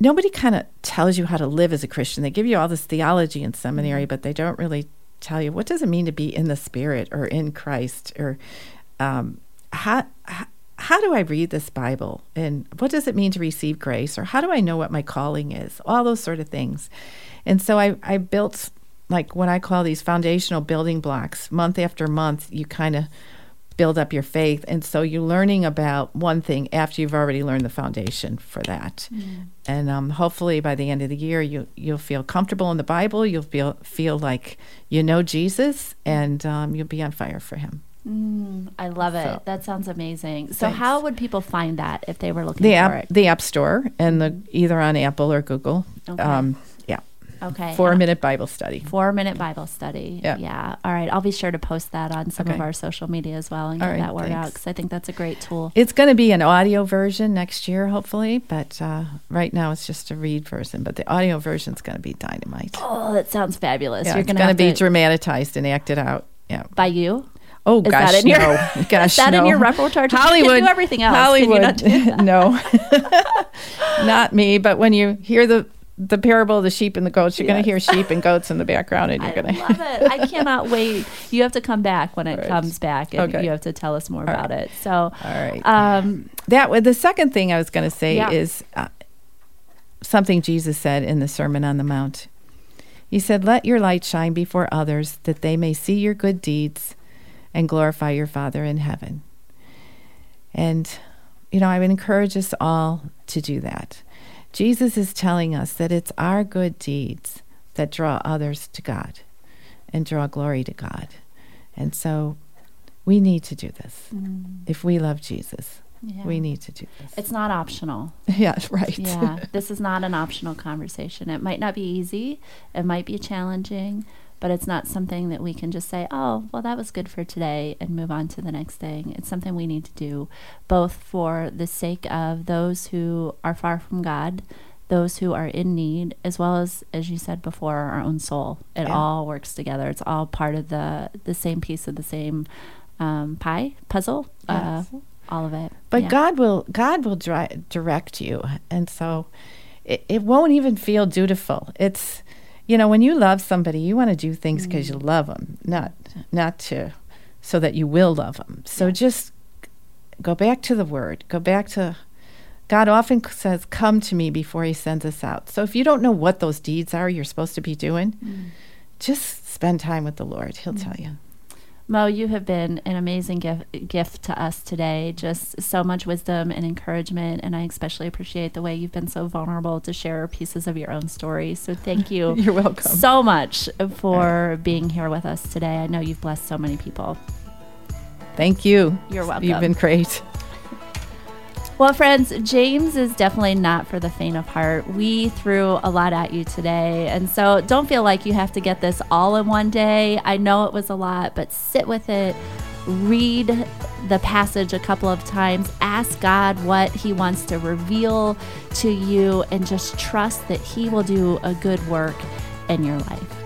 nobody kind of tells you how to live as a Christian. They give you all this theology in seminary, but they don't really tell you what does it mean to be in the Spirit or in Christ or um, how, how how do I read this Bible and what does it mean to receive grace or how do I know what my calling is? All those sort of things. And so I, I built like what I call these foundational building blocks. Month after month, you kind of build up your faith. And so you're learning about one thing after you've already learned the foundation for that. And um, hopefully by the end of the year, you, you'll feel comfortable in the Bible. You'll feel, feel like you know Jesus and um, you'll be on fire for him. Mm, I love it. So- that sounds amazing. So Thanks. how would people find that if they were looking The for app, it? the App Store and the either on Apple or Google. Okay. Um, Okay. four and- minute Bible study. Four minute Bible study. Yeah. Yeah. All right. I'll be sure to post that on some of our social media as well and get right, that word out because I think that's a great tool. It's going to be an audio version next year, hopefully, but uh, right now it's just a read version. But the audio version is going to be dynamite. Oh, that sounds fabulous. Yeah, You're it's going to be to dramatized and acted out. Yeah. by you. Oh Is gosh, that in your- no. <laughs> Gosh, Is that in your repertoire? You can Hollywood. do everything else. Can you Hollywood. not do that? <laughs> no, <laughs> not me. But when you hear the the parable of the sheep and the goats, you're going to hear sheep and goats in the background, and you're <laughs> going to. love it. I <laughs> cannot wait. You have to come back when it right. comes back, and Okay. you have to tell us more All about right. it. So, All right. um, That the second thing I was going to say Yeah. is uh, something Jesus said in the Sermon on the Mount. He said, "Let your light shine before others, that they may see your good deeds and glorify your Father in heaven." And you know, I would encourage us all to do that. Jesus is telling us that it's our good deeds that draw others to God and draw glory to God. And so we need to do this. Mm. If we love Jesus, yeah. we need to do this. It's not optional. <laughs> yeah, right. Yeah, this is not an optional conversation. It might not be easy, it might be challenging, but it's not something that we can just say, oh, well, that was good for today and move on to the next thing. It's something we need to do both for the sake of those who are far from God, those who are in need, as well as, as you said before, our own soul. It Yeah. all works together. It's all part of the, the same piece of the same um, pie, puzzle, Yes. uh, all of it. But Yeah. God will God will dri- direct you, and so it, it won't even feel dutiful. It's you know when you love somebody, you want to do things because you mm. love them, not not to so that you will love them. So Yeah. just go back to the Word. Go back to God. Often says, "Come to me" before He sends us out. So if you don't know what those deeds are you're supposed to be doing, mm. just spend time with the Lord. He'll mm. tell you. Mo, you have been an amazing gift, gift to us today. Just so much wisdom and encouragement. And I especially appreciate the way you've been so vulnerable to share pieces of your own story. So thank you <laughs> You're welcome. so much for being here with us today. I know you've blessed so many people. Thank you. You're welcome. You've been great. Well, friends, James is definitely not for the faint of heart. We threw a lot at you today. And so don't feel like you have to get this all in one day. I know it was a lot, but sit with it. Read the passage a couple of times. Ask God what He wants to reveal to you, and just trust that He will do a good work in your life.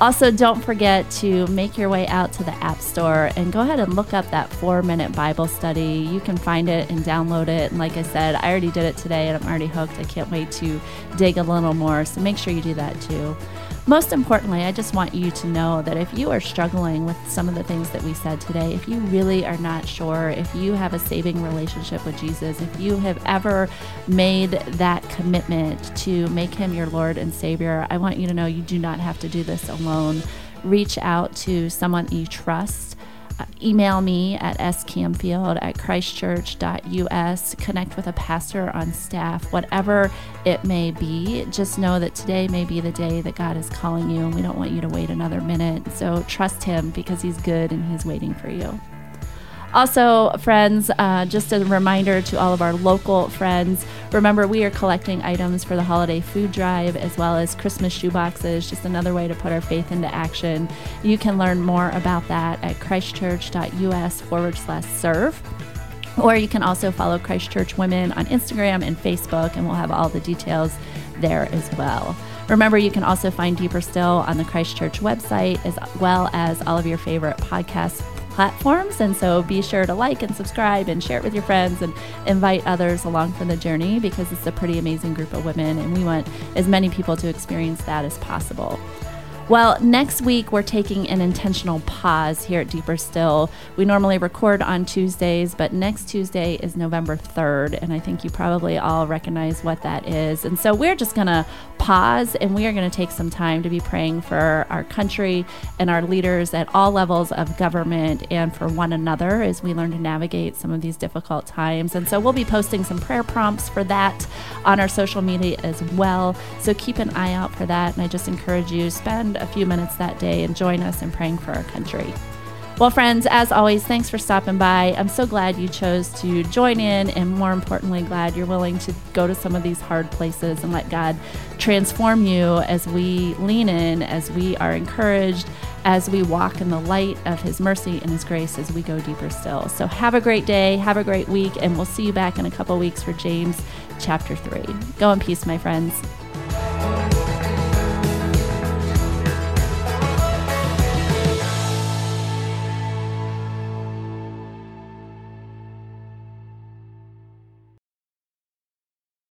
Also, don't forget to make your way out to the App Store and go ahead and look up that four minute Bible study. You can find it and download it. And like I said, I already did it today and I'm already hooked. I can't wait to dig a little more. So make sure you do that too. Most importantly, I just want you to know that if you are struggling with some of the things that we said today, if you really are not sure, if you have a saving relationship with Jesus, if you have ever made that commitment to make him your Lord and Savior, I want you to know you do not have to do this alone. Reach out to someone you trust. Email me at scamfield at christchurch.us. Connect with a pastor on staff, whatever it may be. Just know that today may be the day that God is calling you, and we don't want you to wait another minute. So trust Him because He's good and He's waiting for you. Also, friends, uh, just a reminder to all of our local friends remember, we are collecting items for the holiday food drive as well as Christmas shoeboxes, just another way to put our faith into action. You can learn more about that at christchurch.us forward slash serve. Or you can also follow Christ Church Women on Instagram and Facebook, and we'll have all the details there as well. Remember, you can also find Deeper Still on the Christ Church website, as well as all of your favorite podcast platforms. And so be sure to like and subscribe and share it with your friends and invite others along for the journey because it's a pretty amazing group of women, and we want as many people to experience that as possible. Well, next week we're taking an intentional pause here at Deeper Still. We normally record on Tuesdays, but next Tuesday is November 3rd, and I think you probably all recognize what that is. And so we're just going to pause and we are going to take some time to be praying for our country and our leaders at all levels of government and for one another as we learn to navigate some of these difficult times. And so we'll be posting some prayer prompts for that on our social media as well. So keep an eye out for that. And I just encourage you spend a few minutes that day and join us in praying for our country. Well, friends, as always, thanks for stopping by. I'm so glad you chose to join in, and more importantly, glad you're willing to go to some of these hard places and let God transform you as we lean in, as we are encouraged, as we walk in the light of His mercy and His grace as we go deeper still. So, have a great day, have a great week, and we'll see you back in a couple weeks for James chapter 3. Go in peace, my friends.